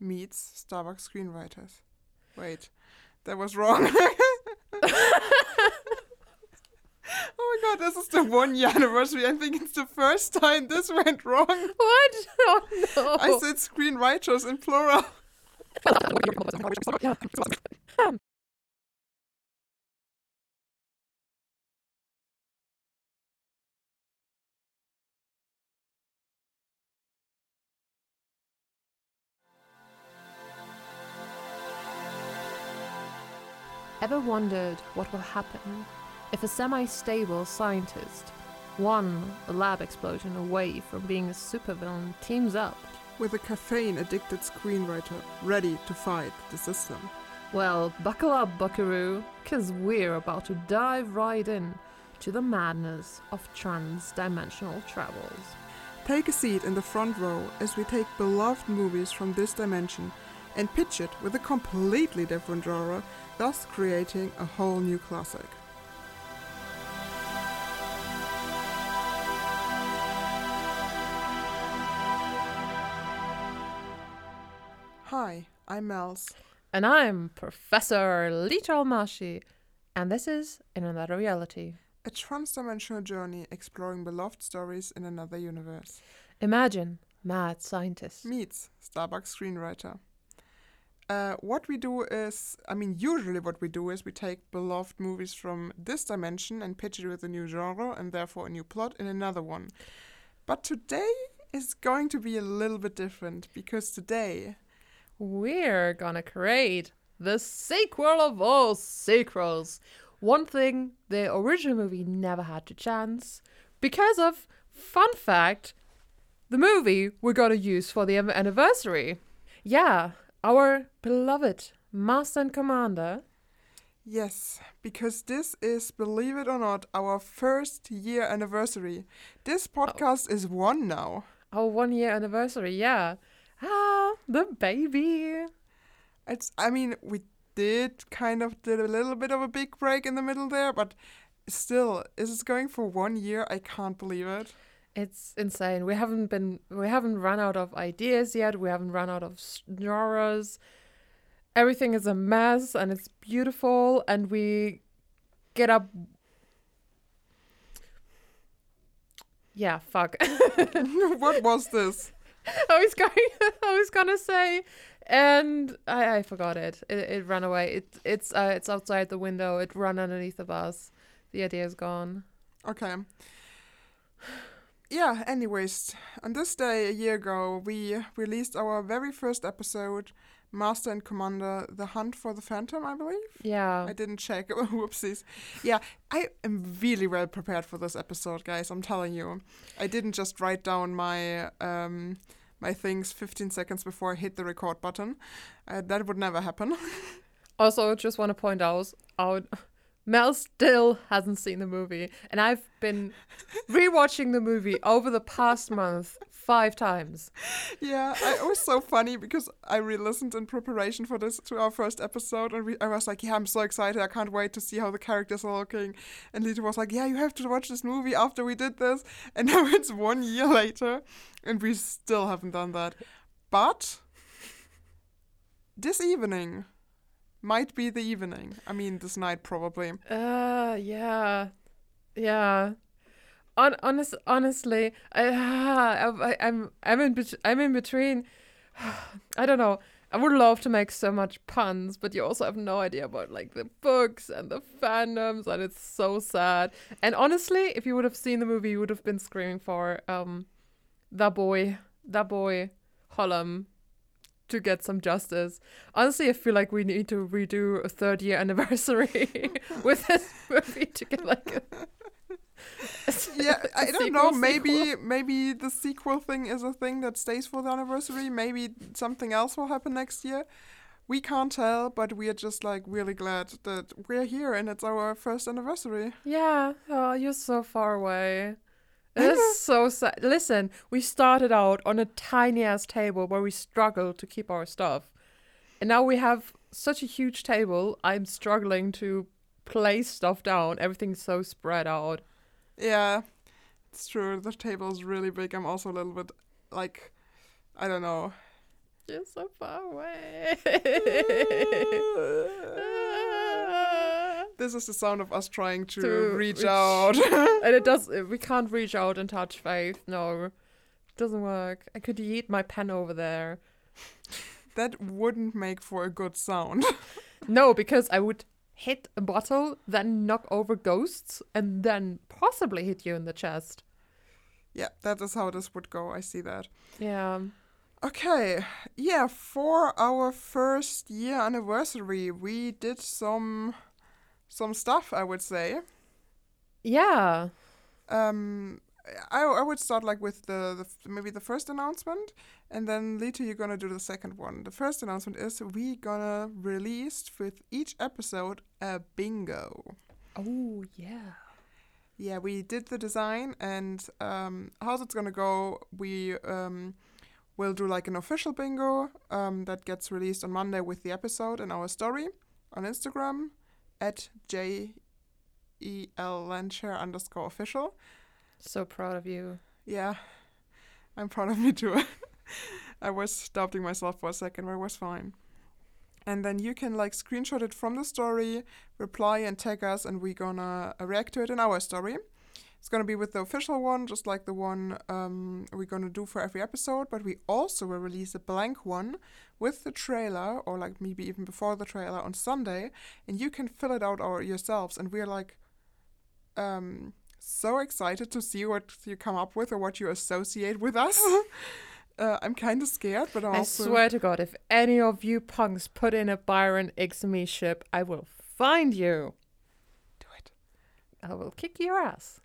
meets Starbucks screenwriters. Wait, that was wrong. Oh my god, this is the one year anniversary. I think it's the first time this went wrong. What? Oh no. I said screenwriters in plural. wondered what will happen if a semi stable scientist, one a lab explosion away from being a supervillain, teams up? With a caffeine addicted screenwriter ready to fight the system. Well, buckle up, buckaroo, because we're about to dive right in to the madness of trans dimensional travels. Take a seat in the front row as we take beloved movies from this dimension and pitch it with a completely different genre, thus creating a whole new classic. Hi, I'm Mels. And I'm Professor Lita Almashi, and this is In Another Reality. A transdimensional journey exploring beloved stories in another universe. Imagine mad scientist. Meets Starbucks screenwriter. Uh, what we do is, I mean, usually what we do is we take beloved movies from this dimension and pitch it with a new genre and therefore a new plot in another one. But today is going to be a little bit different because today We're gonna create the sequel of all sequels. One thing the original movie never had a chance because of, fun fact, the movie we're gonna use for the anniversary. Yeah, our beloved Master and Commander. Yes, because this is, believe it or not, our first year anniversary. This podcast is one now. Our one year anniversary, yeah. Ah, the baby. It's, I mean, we did kind of did a little bit of a big break in the middle there, but still, is it going for one year? I can't believe it. It's insane. We haven't been we haven't run out of ideas yet. We haven't run out of genres. Everything is a mess and it's beautiful and we get up Yeah, fuck. what was this? I was going I was gonna say and I, I forgot it. it. It ran away. It it's uh, it's outside the window. It ran underneath the bus. The idea is gone. Okay. Yeah, anyways, on this day a year ago, we released our very first episode, Master and Commander The Hunt for the Phantom, I believe. Yeah. I didn't check. Whoopsies. Yeah, I am really well prepared for this episode, guys. I'm telling you. I didn't just write down my um my things 15 seconds before I hit the record button. Uh, that would never happen. Also, just want to point out, out Mel still hasn't seen the movie, and I've been rewatching the movie over the past month five times. yeah, I, it was so funny because I re-listened in preparation for this to our first episode, and we, I was like, "Yeah, I'm so excited! I can't wait to see how the characters are looking." And Lita was like, "Yeah, you have to watch this movie after we did this." And now it's one year later, and we still haven't done that. But this evening might be the evening. I mean, this night probably. Uh, yeah, yeah. On, honest, honestly, I, I, I'm, I'm in, bet- I'm in between. I don't know. I would love to make so much puns, but you also have no idea about like the books and the fandoms, and it's so sad. And honestly, if you would have seen the movie, you would have been screaming for um, the boy, the boy, Hollom, to get some justice. Honestly, I feel like we need to redo a third year anniversary with this movie to get like a. yeah, I don't know. Maybe sequel. maybe the sequel thing is a thing that stays for the anniversary. Maybe something else will happen next year. We can't tell, but we are just like really glad that we're here and it's our first anniversary. Yeah, oh, you're so far away. I know. It's so sad. Listen, we started out on a tiny ass table where we struggled to keep our stuff. And now we have such a huge table, I'm struggling to place stuff down. Everything's so spread out. Yeah, it's true. The table is really big. I'm also a little bit like, I don't know. You're so far away. Ah. This is the sound of us trying to, To reach, reach- out. and it does. Uh, we can't reach out and touch Faith. No, it doesn't work. I could eat my pen over there. that wouldn't make for a good sound. No, because I would hit a bottle, then knock over ghosts, and then possibly hit you in the chest. yeah, that is how this would go. I see that. Yeah. Okay, yeah, for our first year anniversary, we did some some stuff. I would say. Yeah. Um, I I would start like with the, the maybe the first announcement, and then later you're gonna do the second one. The first announcement is we gonna release with each episode a bingo. Oh, yeah. Yeah, we did the design, and um, how's it gonna go? We um, will do like an official bingo um, that gets released on Monday with the episode and our story on Instagram at j e l Lehnsherr underscore official. So proud of you. Yeah, I'm proud of me too. I was doubting myself for a second, but it was fine. And then you can like screenshot it from the story, reply and tag us, and we're gonna react to it in our story. It's gonna be with the official one, just like the one um, we're gonna do for every episode. But we also will release a blank one with the trailer, or like maybe even before the trailer on Sunday, and you can fill it out our, yourselves. And we're like, um, so excited to see what you come up with or what you associate with us. uh, I'm kind of scared, but I'm I swear to God, if any of you punks put in a Byron X me ship, I will find you. do it, I will kick your ass.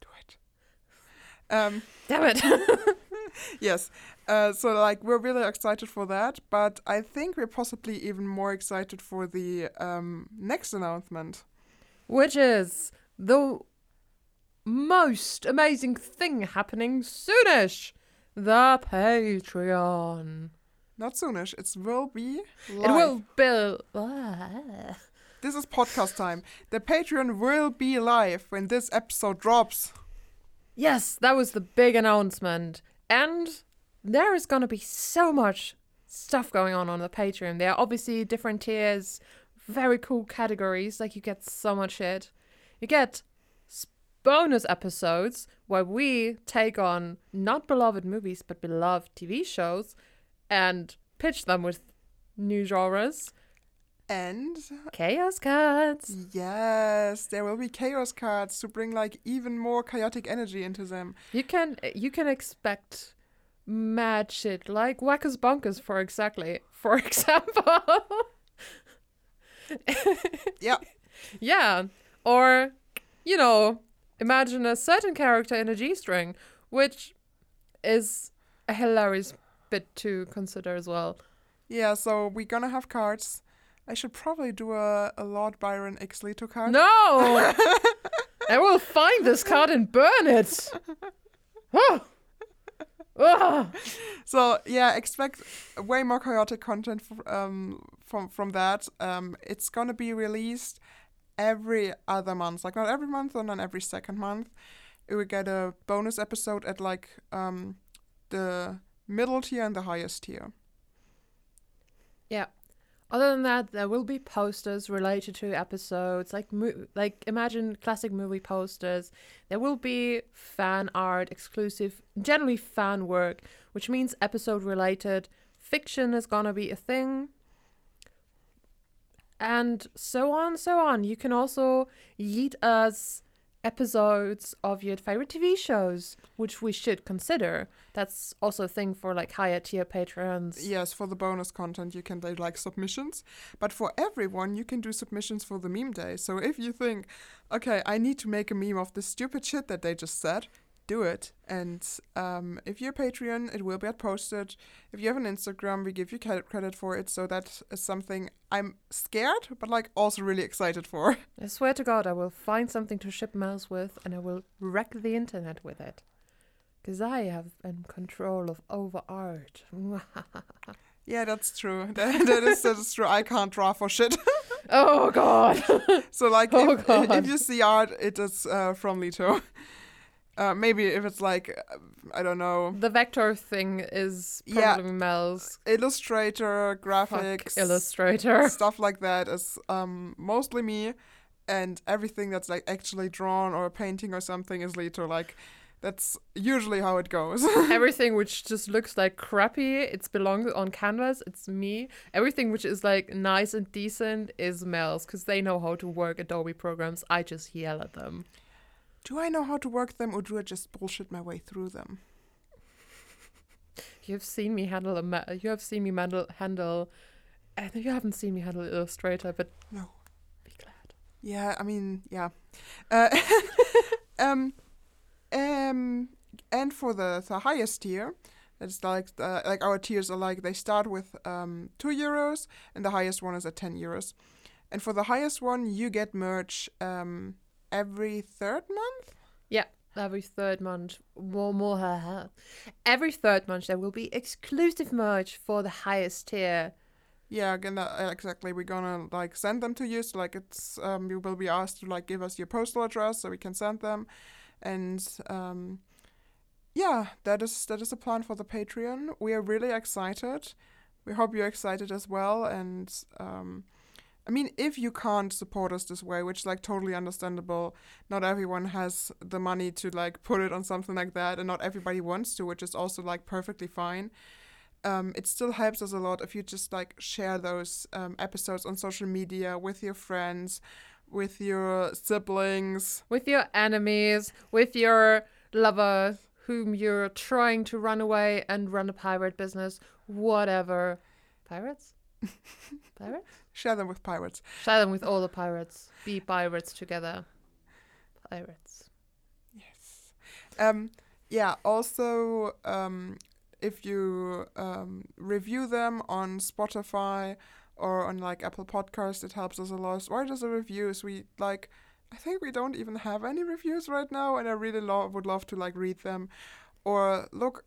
Um, Damn it. yes. Uh, so like we're really excited for that, but I think we're possibly even more excited for the um, next announcement. Which is the most amazing thing happening soonish. The Patreon. Not soonish. It will be. Live. It will. Ah. This is podcast time. The Patreon will be live when this episode drops. Yes, that was the big announcement. And there is going to be so much stuff going on on the Patreon. There are obviously different tiers, very cool categories. Like, you get so much shit. You get bonus episodes where we take on not beloved movies, but beloved TV shows and pitch them with new genres. And Chaos cards. yes, there will be chaos cards to bring like even more chaotic energy into them. You can you can expect mad shit like Whackers Bonkers for exactly for example. Yeah. yeah. Or you know, imagine a certain character in a G string, which is a hilarious bit to consider as well. Yeah, so we're gonna have cards. I should probably do a, a Lord Byron X Leto card. No! I will find this card and burn it. Oh. Oh. So yeah, expect way more chaotic content f- um, from from that. Um, it's gonna be released every other month, like not every month, but not every second month. We will get a bonus episode at like um, the middle tier and the highest tier. Yeah. Other than that, there will be posters related to episodes, like mo- like imagine classic movie posters. There will be fan art, exclusive, generally fan work, which means episode related. Fiction is gonna be a thing, and so on, so on. You can also yeet us episodes of your favorite TV shows, which we should consider. That's also a thing for like higher tier patrons. Yes, for the bonus content, you can do like submissions. But for everyone, you can do submissions for the meme day. So if you think, okay, I need to make a meme of this stupid shit that they just said, do it. And um, if you're a Patreon, it will get posted. If you have an Instagram, we give you credit for it. So that is something I'm scared, but like also really excited for. I swear to God, I will find something to ship Mels with and I will wreck the internet with it. Because I have in control of over art. yeah, that's true. That, that is that is true. I can't draw for shit. oh God! So like Oh, if, God. if you see art, it is uh, from Lito. Uh, maybe if it's like I don't know, The vector thing is Yeah. probably Mel's Illustrator, fuck graphics, illustrator. stuff like that is um, mostly me, and everything that's like actually drawn or a painting or something is Lito. Like that's usually how it goes. Everything which just looks like crappy, it's belongs on canvas. It's me. Everything which is like nice and decent is Mel's because they know how to work Adobe programs. I just yell at them. Do I know how to work them, or do I just bullshit my way through them? You've seen me handle a you have seen me handle handle. And you haven't seen me handle Illustrator, but No. be glad. Yeah, I mean, yeah. Uh, um, um, and for the, the highest tier, it's like uh, like our tiers are like they start with um two euros, and the highest one is at ten euros. And for the highest one, you get merch um every third month. Yeah, every third month, more, more, ha, ha. every third month there will be exclusive merch for the highest tier. Yeah, again, uh, exactly. We're gonna like send them to you. So like it's um you will be asked to like give us your postal address so we can send them, and um yeah, that is that is a plan for the Patreon. We are really excited. We hope you're excited as well. And um, I mean, if you can't support us this way, which is like totally understandable, not everyone has the money to like put it on something like that, and not everybody wants to, which is also like perfectly fine um, it still helps us a lot if you just like share those um, episodes on social media with your friends, with your siblings. with your enemies, with your lover whom you're trying to run away and run a pirate business, whatever. Pirates? pirates? Share them with pirates. Share them with all the pirates. Be pirates together. Pirates. Yes. Um, yeah. Also, um, if you um, review them on Spotify or on like Apple Podcast, it helps us a lot. Write us a reviews. We like. I think we don't even have any reviews right now, and I really lo- would love to like read them, or look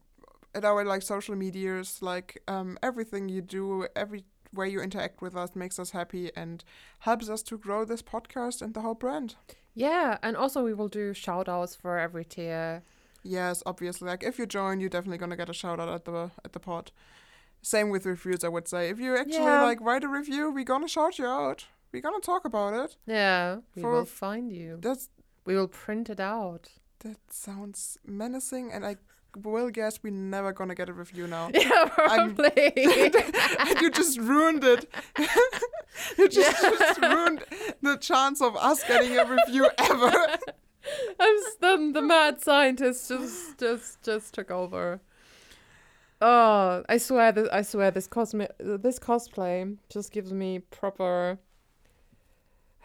at our like social medias. Like um, everything you do, every way you interact with us makes us happy and helps us to grow this podcast and the whole brand. Yeah, and also we will do shout outs for every tier. Yes, obviously. Like if you join, you're definitely gonna get a shout out at the at the pod. Same with reviews, I would say. If you actually Yeah. like write a review, we're gonna shout you out. We're gonna talk about it. Yeah, we For- will find you. That's We will print it out. that sounds menacing, and I will guess we're never gonna get a review now. Yeah, I'm- probably. and you just ruined it. you just, Yeah. just ruined the chance of us getting a review ever. I'm the, the mad scientist just just just took over. Oh, I swear that I swear this cosmic this cosplay just gives me proper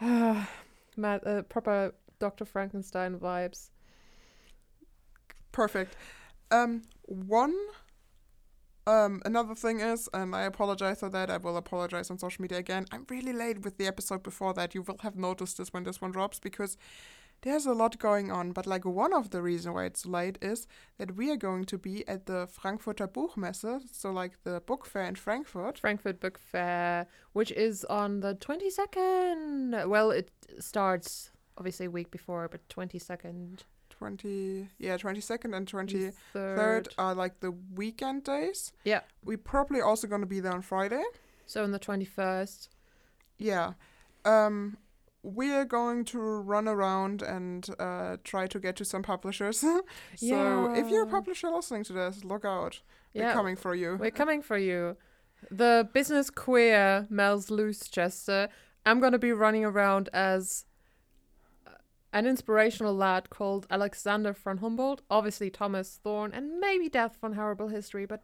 mad uh, proper Dr. Frankenstein vibes. Perfect. Um, one. Um, another thing is, and I apologize for that. I will apologize on social media again. I'm really late with the episode before that. You will have noticed this when this one drops because there's a lot going on. But like one of the reason why it's late is that we are going to be at the Frankfurter Buchmesse, so like the book fair in Frankfurt. Frankfurt Book Fair, which is on the 22nd. Well, it starts obviously a week before, but 22nd. Twenty, yeah, twenty second and twenty third. third are like the weekend days. Yeah. we're probably also going to be there on Friday. So on the 21st. Yeah. Um, we're going to run around and uh, try to get to some publishers. so if you're a publisher listening to this, look out. We're Yeah, coming for you. We're coming for you. The business queer Mel's Loose Chester. I'm gonna be running around as an inspirational lad called Alexander von Humboldt, obviously Thomas Thorne, and maybe Death von Horrible History, but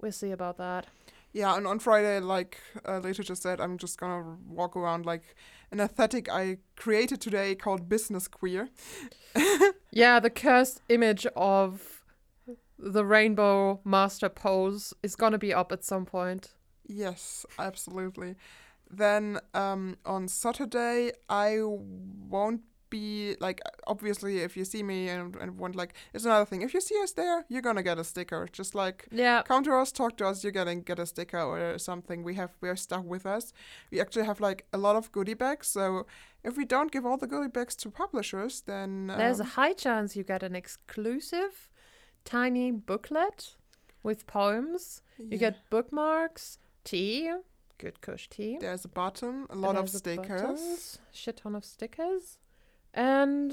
we'll see about that. Yeah, and on Friday, like uh, later just said, I'm just gonna walk around like an aesthetic I created today called Business Queer. Yeah, the cursed image of the rainbow master pose is gonna be up at some point. Yes, absolutely. Then um, on Saturday, I won't be like obviously if you see me and, and want like it's another thing. If you see us there, you're gonna get a sticker. Just like Yeah. come to us, talk to us, you're gonna get a sticker or something. We have we have stuff with us. We actually have like a lot of goodie bags. So if we don't give all the goodie bags to publishers, then There's a um, high chance you get an exclusive tiny booklet with poems. You get bookmarks, tea, good kush tea. there's a button, a lot of stickers. shit ton of stickers, and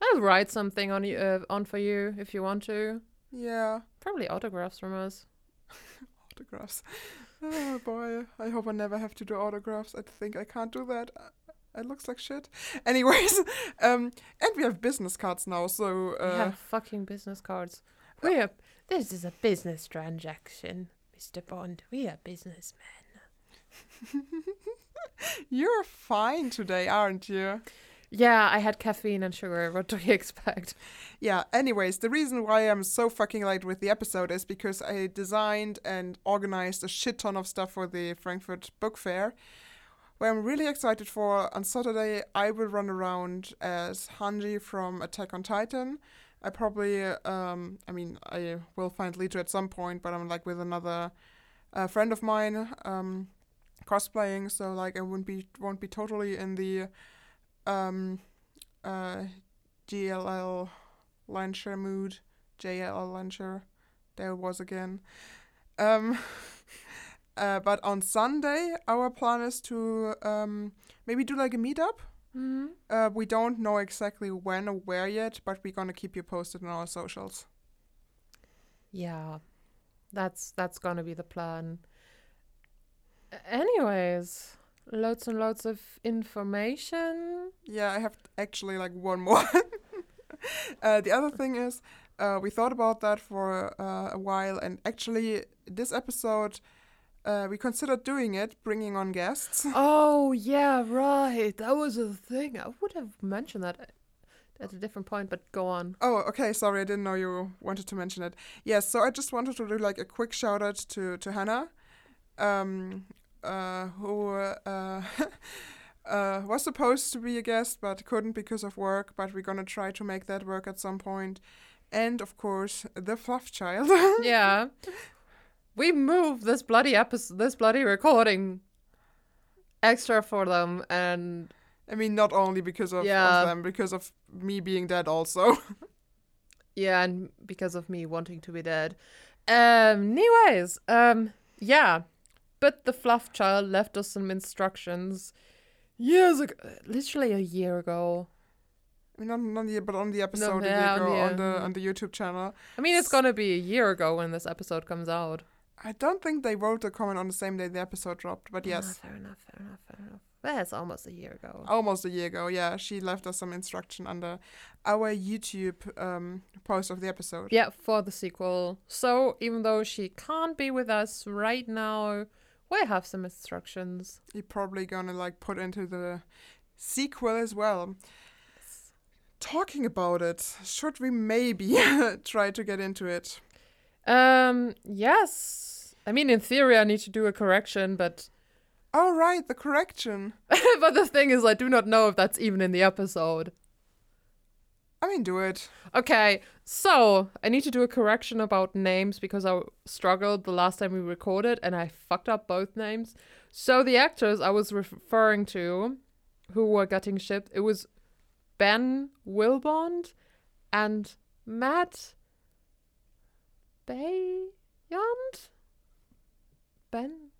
I'll write something on you uh, on for you if you want to. Yeah, Probably autographs from us. autographs. Oh boy, I hope I never have to do autographs. I think I can't do that. Uh, It looks like shit. Anyways, um, and we have business cards now. So we uh, have fucking business cards. We are. This is a business transaction, Mr. Bond. We are businessmen. you're fine today, aren't you? Yeah, I had caffeine and sugar. What do you expect? Yeah, anyways, the reason why I'm so fucking late with the episode is because I designed and organized a shit ton of stuff for the Frankfurt Book Fair, where I'm really excited for. On Saturday, I will run around as Hanji from Attack on Titan. I probably, um, I mean, I will find Lito at some point, but I'm like with another uh, friend of mine, um, cosplaying, so like I won't be won't be totally in the um, uh, GLL luncher mood. JLL Launcher, There it was again. Um, uh, but on Sunday, our plan is to um, maybe do like a meetup. Mm-hmm. Uh, we don't know exactly when or where yet, but we're gonna keep you posted on our socials. Yeah, that's that's gonna be the plan. Anyways, loads and loads of information. Yeah, I have actually like one more. uh, the other thing is, uh, we thought about that for uh, a while, and actually, this episode, uh, we considered doing it, bringing on guests. Oh yeah, right. That was a thing. I would have mentioned that at- at a different point, but go on. Oh, okay. Sorry, I didn't know you wanted to mention it. Yes, so I just wanted to do like a quick shout out to to Hannah, um, uh, who uh, uh, was supposed to be a guest but couldn't because of work. But we're gonna try to make that work at some point. And of course, the fluff child. yeah, we moved this bloody episode, this bloody recording, extra for them, and I mean, not only because of, Yeah. of them, because of me being dead also. yeah, and because of me wanting to be dead. Um, anyways, um, yeah, but the fluff child left us some instructions years ago, literally a year ago. I mean, not, not the, but on the episode yeah, a year on ago, the, on the on the YouTube channel. I mean, it's gonna be a year ago when this episode comes out. I don't think they wrote the comment on the same day the episode dropped, but Ah, yes. fair enough, fair enough, fair enough. That's almost a year ago. almost a year ago. Yeah, she left us some instruction under our YouTube um, post of the episode. Yeah, for the sequel. So even though she can't be with us right now, we have some instructions. You're probably gonna like put into the sequel as well. Talking about it, should we maybe try to get into it? Um, yes. I mean, in theory, I need to do a correction, but All right, the correction. but the thing is, I do not know if that's even in the episode. I mean, do it. Okay, so I need to do a correction about names because I struggled the last time we recorded and I fucked up both names. So the actors I was referring to who were getting shipped, it was Ben Willbond and Matt Bayond? Ben?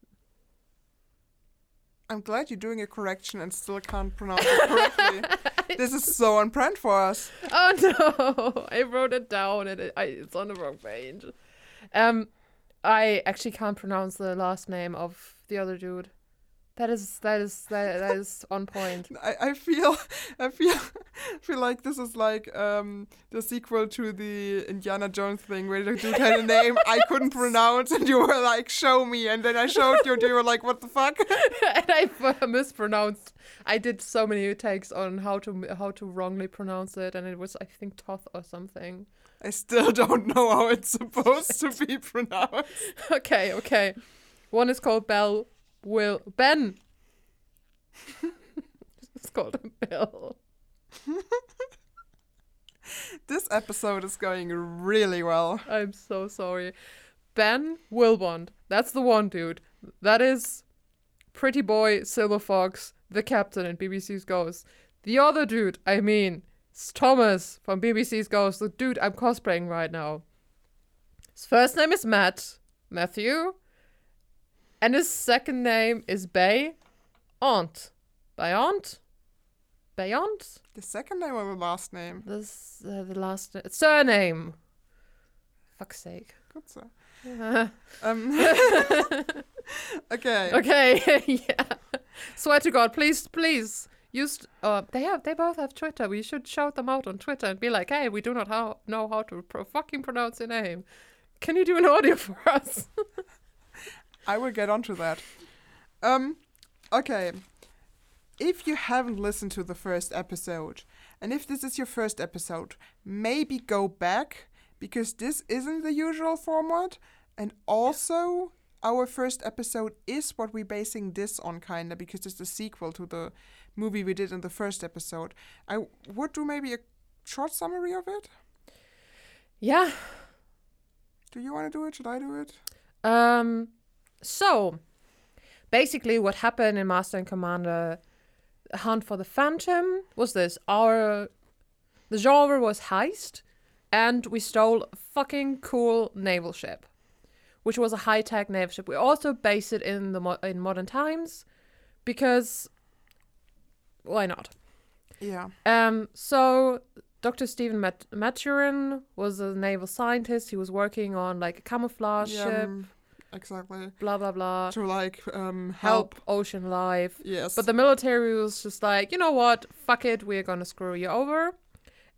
I'm glad you're doing a correction and still can't pronounce it correctly. this is so on brand for us. Oh no! I wrote it down and it, I, it's on the wrong page. Um, I actually can't pronounce the last name of the other dude. That is that is that, that is on point. I, I feel I feel feel like this is like um the sequel to the Indiana Jones thing where the dude had a name I couldn't pronounce and you were like show me and then I showed you and you were like what the fuck and I mispronounced. I did so many takes on how to how to wrongly pronounce it, and it was I think Toth or something. I still don't know how it's supposed to be pronounced. okay, okay. One is called Bell. Will Ben. it's called Bill. This episode is going really well. I'm so sorry. Ben Willbond. That's the one dude. That is Pretty Boy Silver Fox, the captain in BBC's Ghost. The other dude, I mean, is Thomas from BBC's Ghost, the dude I'm cosplaying right now. His first name is Matt, Matthew, and his second name is Bay Aunt. Bay Aunt? Bay Aunt? The second name or the last name? This uh, the last uh, surname. Fuck's sake. Good sir. Um, okay. okay, yeah. Swear to God, please, please use. Uh, they have. They both have Twitter. We should shout them out on Twitter and be like, "Hey, we do not how, know how to pro- fucking pronounce your name. Can you do an audio for us?" I will get onto that. Um, okay. If you haven't listened to the first episode, and if this is your first episode, maybe go back because this isn't the usual format, and also our first episode is what we're basing this on, kinda, because it's the sequel to the movie we did in the first episode. I would do maybe a short summary of it. yeah. Do you want to do it? Should I do it? Um. So, basically, what happened in Master and Commander Hunt for the Phantom was this: our the genre was heist, and we stole a fucking cool naval ship, which was a high tech naval ship. We also based it in the mo- in modern times, because why not? Yeah. Um. So. Dr. Stephen Mat- Maturin was a naval scientist. He was working on like a camouflage yeah. ship, Exactly. blah blah blah. To like um help help. ocean life. Yes. But the military was just like, you know what? Fuck it, we're gonna screw you over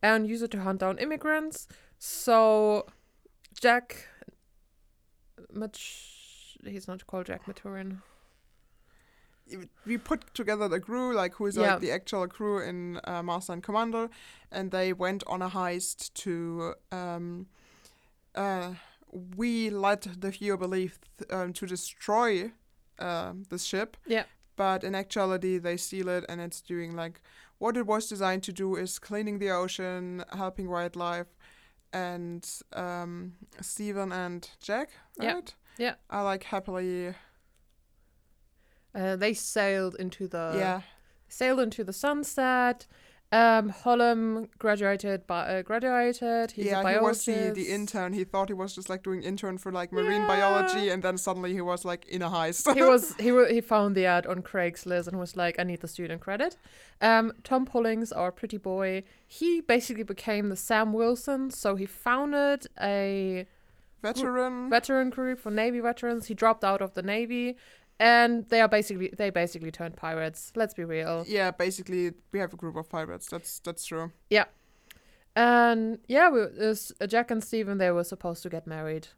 and use it to hunt down immigrants. So Jack much he's not called Jack Maturin. we put together the crew, like who is Yeah. like the actual crew in uh, Master and Commander, and they went on a heist to. Um, uh, we led the viewer believe um, to destroy uh, the ship. Yeah. But in actuality, they steal it, and it's doing like what it was designed to do is cleaning the ocean, helping wildlife, and um, Stephen and Jack, Yeah. right? Yeah. Are like happily, Uh, they sailed into the yeah, sailed into the sunset. Um, Hollom graduated, by, uh, graduated. He's a yeah, he was the, the intern. He thought he was just like doing intern for like marine Yeah. biology, and then suddenly he was like in a heist. he was he wa- he found the ad on Craigslist and was like, I need the student credit. Um, Tom Pullings, our pretty boy, he basically became the Sam Wilson. So he founded a veteran. veteran group for Navy veterans. He dropped out of the Navy, and they are basically they basically turned pirates. Let's be real. yeah, basically we have a group of pirates. That's that's true. Yeah, and yeah, we, uh, Jack and Stephen, they were supposed to get married.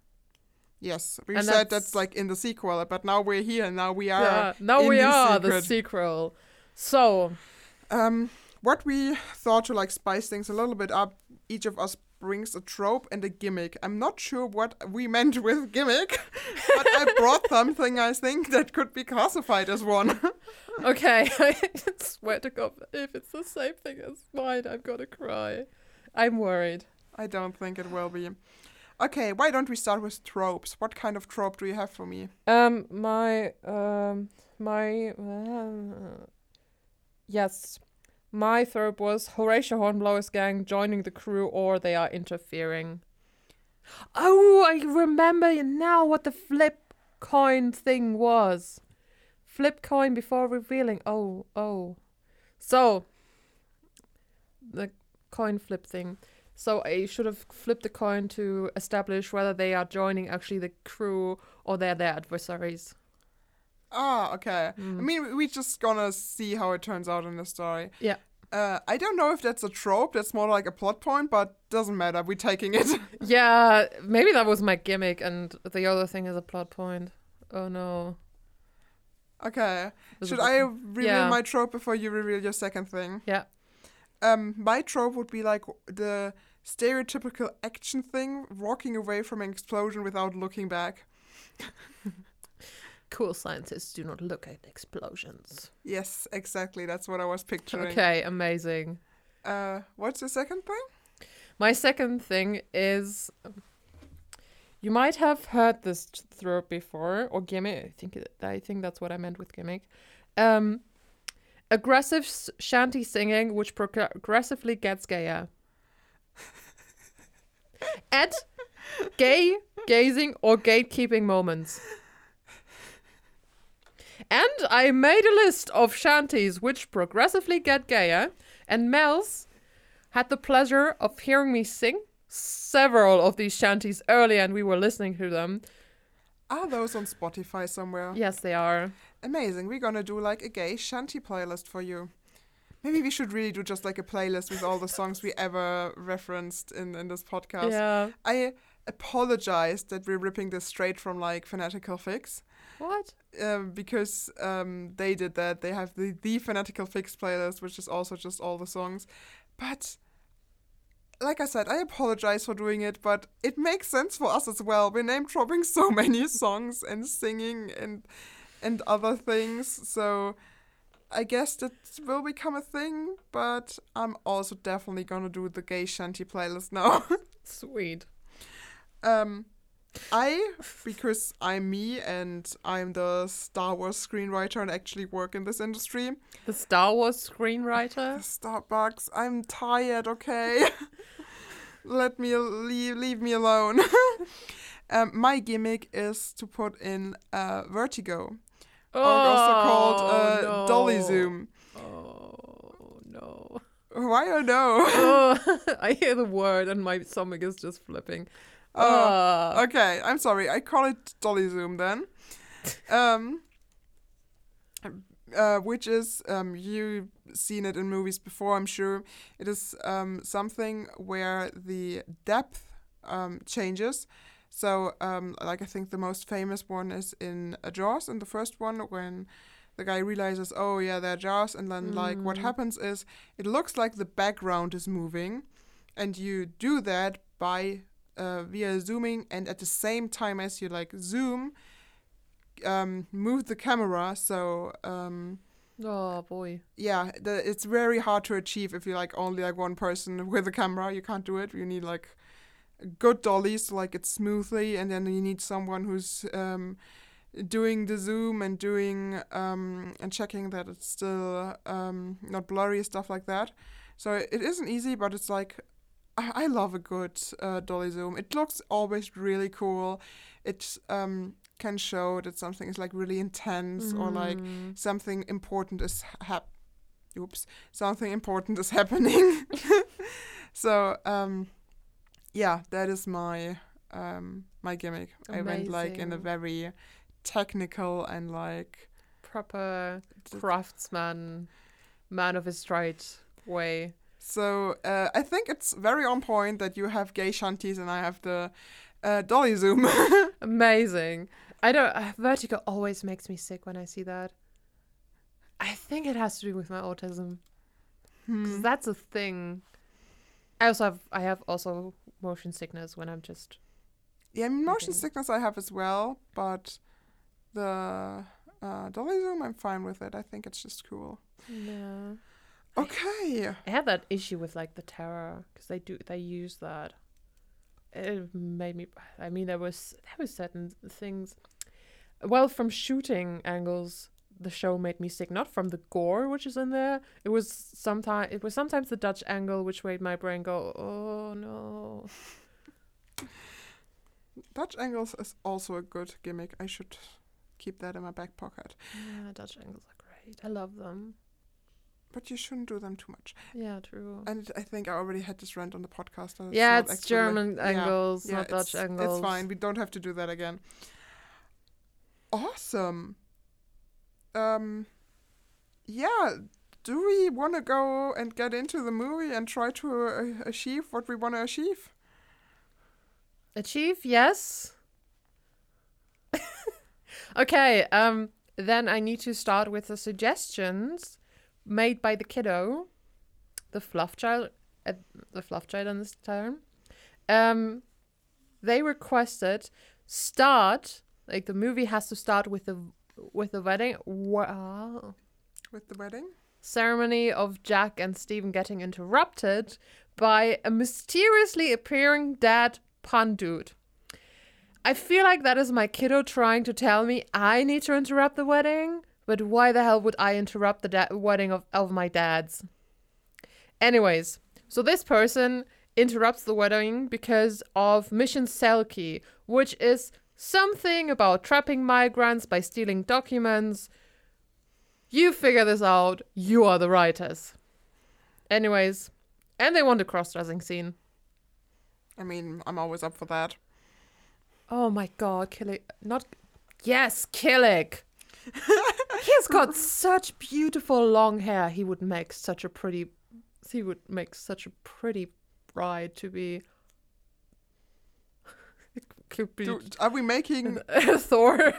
Yes, we And said that's- that's like in the sequel, but now we're here. Now we are. yeah, now in we the are the sequel. So Um, what we thought to like spice things a little bit up. Each of us brings a trope and a gimmick. I'm not sure what we meant with gimmick, but I brought something I think that could be classified as one. Okay, I swear to God, if it's the same thing as mine, I'm gonna cry. I'm worried. I don't think it will be. Okay, why don't we start with tropes? What kind of trope do you have for me? Um, my um, my uh, yes, my third was Horatio Hornblower's gang joining the crew or they are interfering. Oh, I remember now what the flip coin thing was. Flip coin before revealing. Oh, oh. So, the coin flip thing. So I should have flipped the coin to establish whether they are joining actually the crew or they're their adversaries. Ah, okay. Mm. I mean, we're just gonna see how it turns out in the story. Yeah. Uh, I don't know if that's a trope. That's more like a plot point, but doesn't matter. We're taking it. Yeah, maybe that was my gimmick, and the other thing is a plot point. Oh no. okay. Should I reveal Yeah. my trope before you reveal your second thing? Yeah. Um, my trope would be like the stereotypical action thing, walking away from an explosion without looking back. Cool scientists do not look at explosions. Yes, exactly. That's what I was picturing. Okay, amazing. Uh, what's the second thing? My second thing is you might have heard this t- trope before or gimmick. I think I think that's what I meant with gimmick. Um, aggressive shanty singing, which progressively gets gayer. At gay gazing or gatekeeping moments. And I made a list of shanties which progressively get gayer, and Mel's had the pleasure of hearing me sing several of these shanties earlier, and we were listening to them. Are those on Spotify somewhere? Yes, they are. Amazing. We're gonna do like a gay shanty playlist for you. Maybe we should really do just like a playlist with all the songs we ever referenced in, in this podcast. Yeah. I apologize that we're ripping this straight from like Fanatical Fix. What? Um, because um, they did that. They have the, the Fanatical Fix playlist, which is also just all the songs. But like I said, I apologize for doing it, but it makes sense for us as well. We're name dropping so many songs and singing and and other things, so I guess that will become a thing. But I'm also definitely gonna do the gay shanty playlist now. Sweet. um, I because I'm me and I'm the Star Wars screenwriter and actually work in this industry. The Star Wars screenwriter. Starbucks. I'm tired, okay? Let me leave, leave me alone. um, my gimmick is to put in uh, Vertigo, or also called uh, no. Dolly Zoom. Oh no. Why I know? oh, I hear the word and my stomach is just flipping. Oh, Ah. okay, I'm sorry. I call it Dolly Zoom then. Um, uh, which is um, you've seen it in movies before, I'm sure. It is um, something where the depth um, changes. So, um, like I think the most famous one is in uh, Jaws, in the first one, when the guy realizes, oh yeah, they're Jaws, and then like what Mm. happens is it looks like the background is moving, and you do that by uh, via zooming, and at the same time as you like zoom, um, move the camera. So um, Oh boy. yeah, the, it's very hard to achieve if you're like only like one person with a camera. You can't do it. You need like good dollies to like it smoothly, and then you need someone who's um, doing the zoom and doing um, and checking that it's still um, not blurry stuff like that. So it isn't easy, but it's like I, I love a good uh, dolly zoom. It looks always really cool. It um, can show that something is like really intense or like Mm. something important is hap- oops something important is happening so um yeah that is my um my gimmick i went like in a very technical and like proper craftsman, man of his trade way. So uh, i think it's very on point that you have gay shanties and i have the uh, dolly zoom Amazing. I don't. Uh, Vertigo always makes me sick when I see that. I think it has to do with my autism. 'cause Hmm. that's a thing. I also have. I have also motion sickness when I'm just. yeah motion Okay. sickness i have as well but the uh, dolly zoom i'm fine with it i think it's just cool Yeah. Okay I had that issue with like the terror because they do they use that. It made me. I mean, there was there was certain things. Well, from shooting angles, the show made me sick. Not from the gore which is in there. It was sometimes it was sometimes the Dutch angle which made my brain go, oh no. Dutch angles is also a good gimmick. I should keep that in my back pocket. Yeah, Dutch angles are great. I love them. But you shouldn't do them too much. Yeah, true. And I think I already had this rant on the podcast. that yeah, it's German angles, yeah, not Dutch angles. It's fine. We don't have to do that again. Awesome. Um, yeah. Do we want to go and get into the movie and try to uh, achieve what we want to achieve? Achieve, yes. okay, um, then I need to start with the suggestions made by the kiddo, the fluff child, uh, the fluff child in this term. Um, they requested start like the movie has to start with the with the wedding. Wow. With the wedding? ceremony of Jack and Stephen getting interrupted by a mysteriously appearing dead pun dude. I feel like that is my kiddo trying to tell me I need to interrupt the wedding, but why the hell would I interrupt the da- wedding of, of my dad's? Anyways, so this person interrupts the wedding because of Mission Selkie, which is something about trapping migrants by stealing documents. You figure this out. You are the writers. Anyways, and they want a cross dressing scene. I mean, I'm always up for that. Oh my god, Killick. Not. Yes, Killick! He's got such beautiful long hair. He would make such a pretty. He would make such a pretty bride to be. It could be Do, are we making Thor.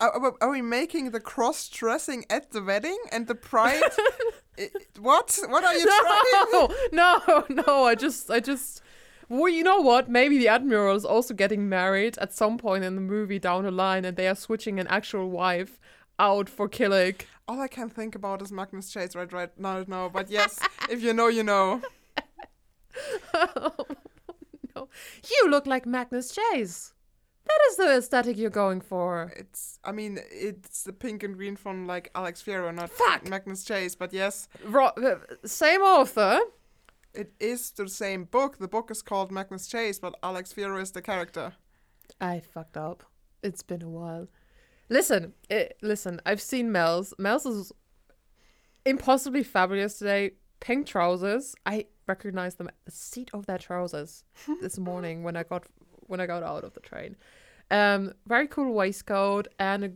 are, are- we making the cross dressing at the wedding and the bride? I- what? What are you trying? no, no, no. I just, I just. Well, you know what? Maybe the admiral is also getting married at some point in the movie down the line, and they are switching an actual wife out for Killick. All I can think about is Magnus Chase right right now. No, but yes, if you know, you know. oh, no, you look like Magnus Chase. That is the aesthetic you're going for. It's. I mean, it's the pink and green from like Alex Fierro, not Fuck! Magnus Chase. But yes, Ro- uh, same author. it is the same book. The book is called Magnus Chase, but Alex Fierro is the character. I fucked up. It's been a while. Listen, eh, listen. I've seen Mels. Mels is impossibly fabulous today. Pink trousers. I recognized them at the seat of their trousers this morning when I got when I got out of the train. Um, very cool waistcoat and a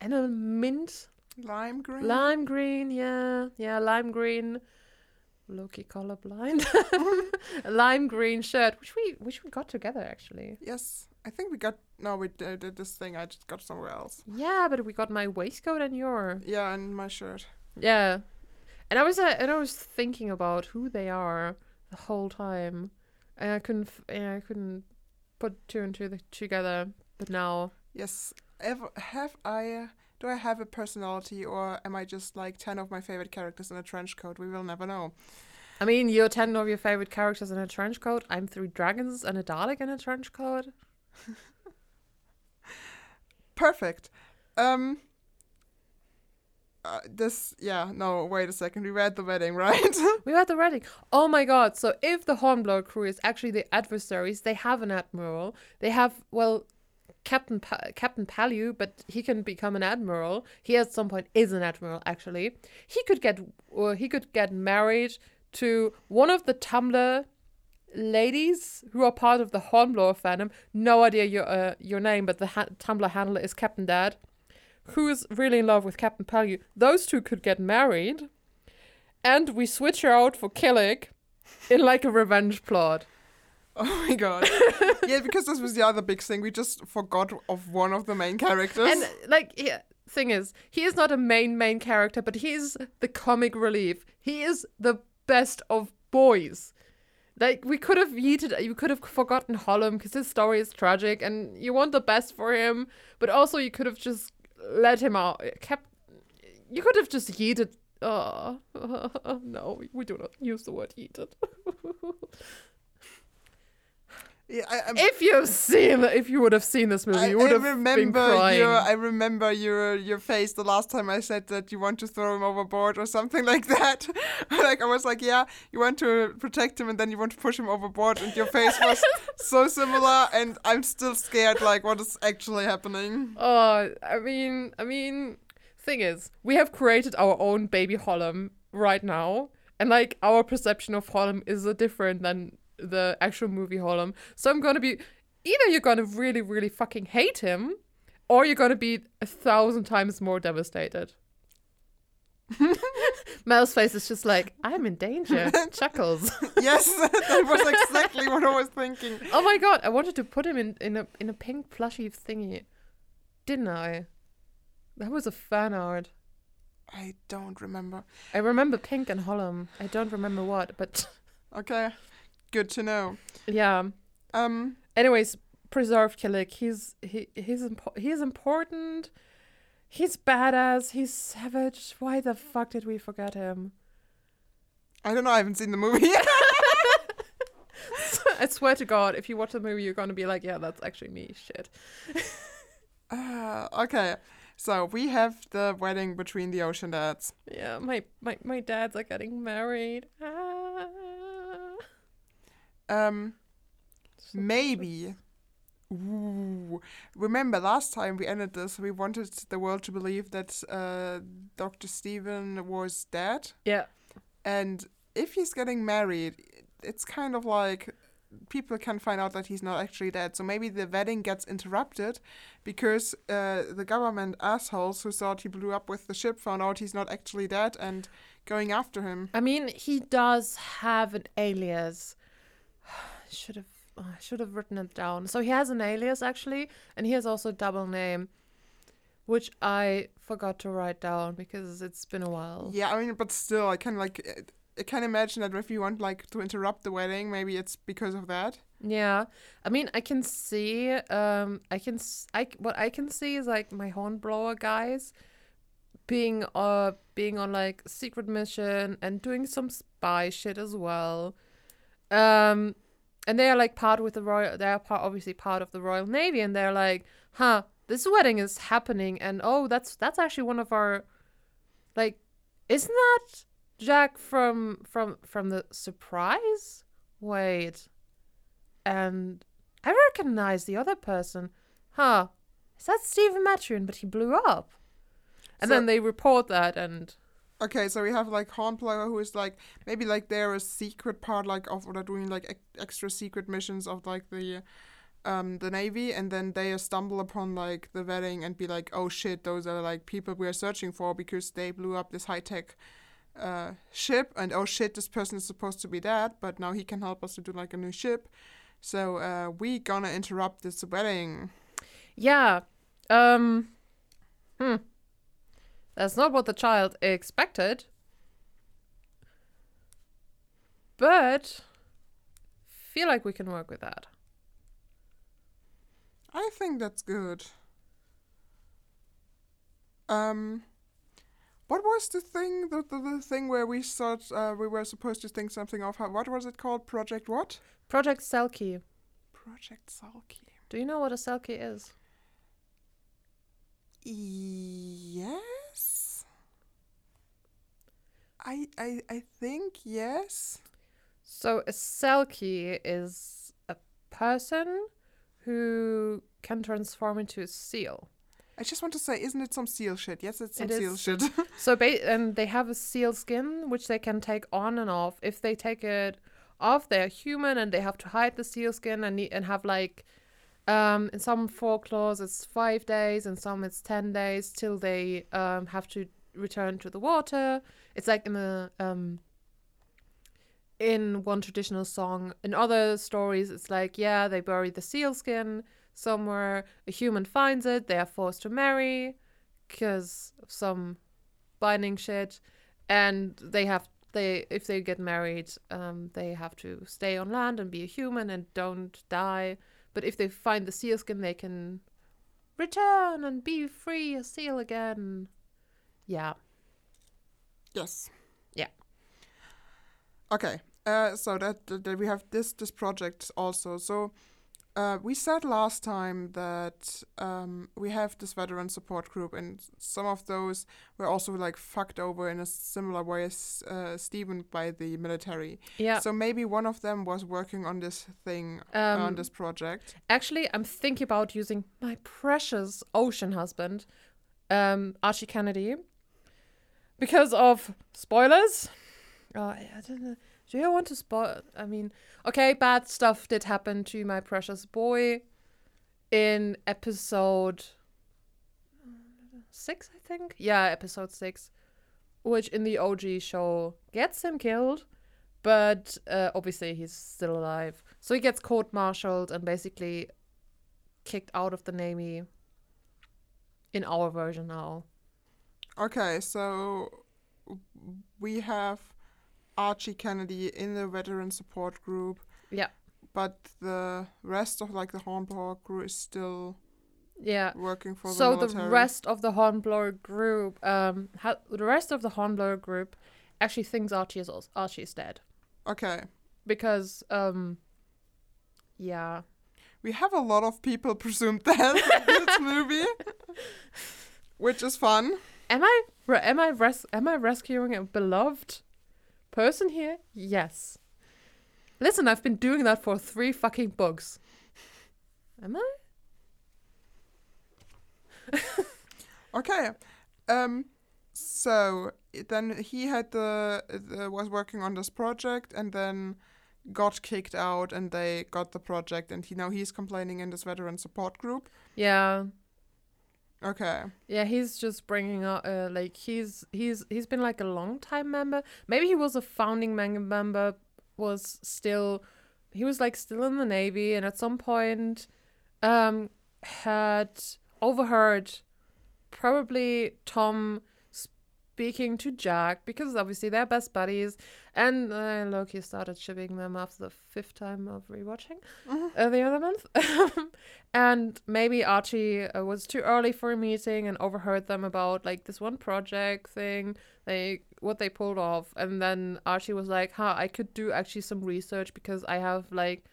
and a mint Lime green. lime green. Yeah, yeah, lime green. Loki colorblind. lime green shirt, which we which we got together actually. Yes, I think we got. No, we did, did this thing. I just got somewhere else. Yeah, but we got my waistcoat and your Yeah, and my shirt. yeah, and I was uh, and I was thinking about who they are the whole time, and I couldn't f- and I couldn't put two and two th- together. But now, Yes. Ever, have I? Uh, do I have a personality, or am I just like ten of my favorite characters in a trench coat? We will never know. I mean, you're ten of your favorite characters in a trench coat. I'm three dragons and a Dalek in a trench coat. Perfect. Um. Uh, this, yeah, no, wait a second. We read the wedding, right? We were at the wedding. Oh my god! So if the Hornblower crew is actually the adversaries, they have an admiral. They have well, Captain pa- Captain Pellew, but he can become an admiral. He at some point is an admiral. Actually, he could get or he could get married to one of the Tumblr ladies who are part of the Hornblower fandom. No idea your uh, your name, but the ha- Tumblr handle is Captain Dad, who is really in love with Captain Pellew. Those two could get married and we switch her out for Killick in like a revenge plot. oh my god. yeah, because this was the other big thing. We just forgot of one of the main characters. And like, yeah, thing is, he is not a main main character, but he is the comic relief. He is the best of boys. Like we could have yeeted, you could have forgotten Hollom because his story is tragic, and you want the best for him. But also, you could have just let him out. Kept, you could have just yeeted. Oh, no, we do not use the word yeeted. yeah, I, if you've seen, if you would have seen this movie, I, you would I have been crying. your I remember your your face the last time I said that you want to throw him overboard or something like that. like I was like, yeah, you want to protect him and then you want to push him overboard and your face was so similar and I'm still scared like what is actually happening. Oh, I mean, I mean, thing is, we have created our own baby Hollom right now, and like our perception of Hollom is different than the actual movie Hollom. So I'm gonna be either you're gonna really, really fucking hate him, or you're gonna be a thousand times more devastated. Mel's face is just like, I'm in danger. Chuckles. yes, that was exactly what I was thinking. Oh my god, I wanted to put him in, in a in a pink plushy thingy. Didn't I? That was a fan art. I don't remember. I remember Pink and Hollom. I don't remember what, but Okay. Good to know. yeah. Um Anyways, preserve Killick. He's he he's impo- he's important. He's badass. He's savage. Why the fuck did we forget him? I don't know. I haven't seen the movie. Yet. I swear to God, if you watch the movie, you're gonna be like, yeah, that's actually me. Shit. uh, okay. So we have the wedding between the ocean dads. Yeah, my my my dads are getting married. Ah. Um, maybe. Ooh. Remember last time we ended this, we wanted the world to believe that uh, Dr. Stephen was dead. Yeah. And if he's getting married, it's kind of like people can find out that he's not actually dead. So maybe the wedding gets interrupted because uh, the government assholes who thought he blew up with the ship found out he's not actually dead and going after him. I mean, he does have an alias. Should have oh, I should have written it down. So he has an alias actually, and he has also a double name, which I forgot to write down because it's been a while. Yeah, I mean, but still, I can like. I can imagine that if you want like to interrupt the wedding, maybe it's because of that. Yeah, I mean, I can see, um, I can, s- I what I can see is like my hornblower guys being, uh, being on like secret mission and doing some spy shit as well. Um, and they are like part with the royal. They are part, obviously part of the Royal Navy, and they're like, huh, this wedding is happening, and oh, that's that's actually one of our, like, isn't that Jack from from from the surprise? Wait. And I recognize the other person. Huh. Is that Stephen Maturin, but he blew up? And So- then they report that and Okay, so we have like Hornblower, who is like maybe like they're a secret part like of what are doing like ex- extra secret missions of like the um the navy, and then they stumble upon like the wedding and be like, oh shit, those are like people we're searching for because they blew up this high tech uh ship, and oh shit, this person is supposed to be dead, but now he can help us to do like a new ship. So uh we gonna interrupt this wedding. Yeah. Um Hmm. That's not what the child expected. But feel like we can work with that. I think that's good. Um, what was the thing? The, the, the thing where we thought uh, we were supposed to think something of. How, what was it called? Project what? Project Selkie. Project Salky. Do you know what a Selkie is? Yes. I I I think yes. So a Selkie is a person who can transform into a seal. I just want to say, isn't it some seal shit? Yes, it's some It seal is. shit. So ba- and they have a seal skin which they can take on and off. If they take it off, they're human and they have to hide the seal skin and and have like um in some folklores it's five days and some it's ten days till they um have to return to the water. It's like in a um in one traditional song. In other stories it's like yeah, they bury the seal skin somewhere, a human finds it, they are forced to marry because of some binding shit. And they have they if they get married um they have to stay on land and be a human and don't die. But if they find the seal skin they can return and be free a seal again yeah Yes. Yeah. Okay. Uh, so that, that, that we have this this project also. So uh, we said last time that um, we have this veteran support group, and some of those were also like fucked over in a similar way as uh, Stephen by the military. yeah So maybe one of them was working on this thing on um this project. actually i'm thinking about using my precious ocean husband um archie kennedy because of spoilers? Oh i don't know. Do you want to spoil i mean okay bad stuff did happen to my precious boy in episode six i think. Yeah episode six which in the og show gets him killed but uh, obviously he's still alive. So he gets court-martialed and basically kicked out of the navy in our version now Okay, so we have Archie Kennedy in the veteran support group. Yeah. But the rest of like the Hornblower crew is still Yeah. working for so the the rest of the Hornblower group, um, ha- the rest of the Hornblower group, actually thinks Archie is also, Archie is dead Okay. because, um, yeah, We have a lot of people presumed dead in this movie, which is fun. Am I am I res- am I rescuing a beloved person here? Yes. Listen, I've been doing that for three fucking books. Am I? Okay. Um. So then he had the, the was working on this project and then got kicked out and they got the project and he now he's complaining in this veteran support group. Yeah. Okay. Yeah, he's just bringing up, uh, like he's he's he's been like a long time member. Maybe he was a founding mem- member, was still, he was like still in the navy, and at some point, um, had overheard, probably Tom speaking to Jack because obviously they're best buddies, and uh, Loki started shipping them after the fifth time of rewatching uh, the other month. and maybe Archie uh, was too early for a meeting and overheard them about like this one project thing, they what they pulled off, and then Archie was like, "Huh, I could do actually some research because I have like."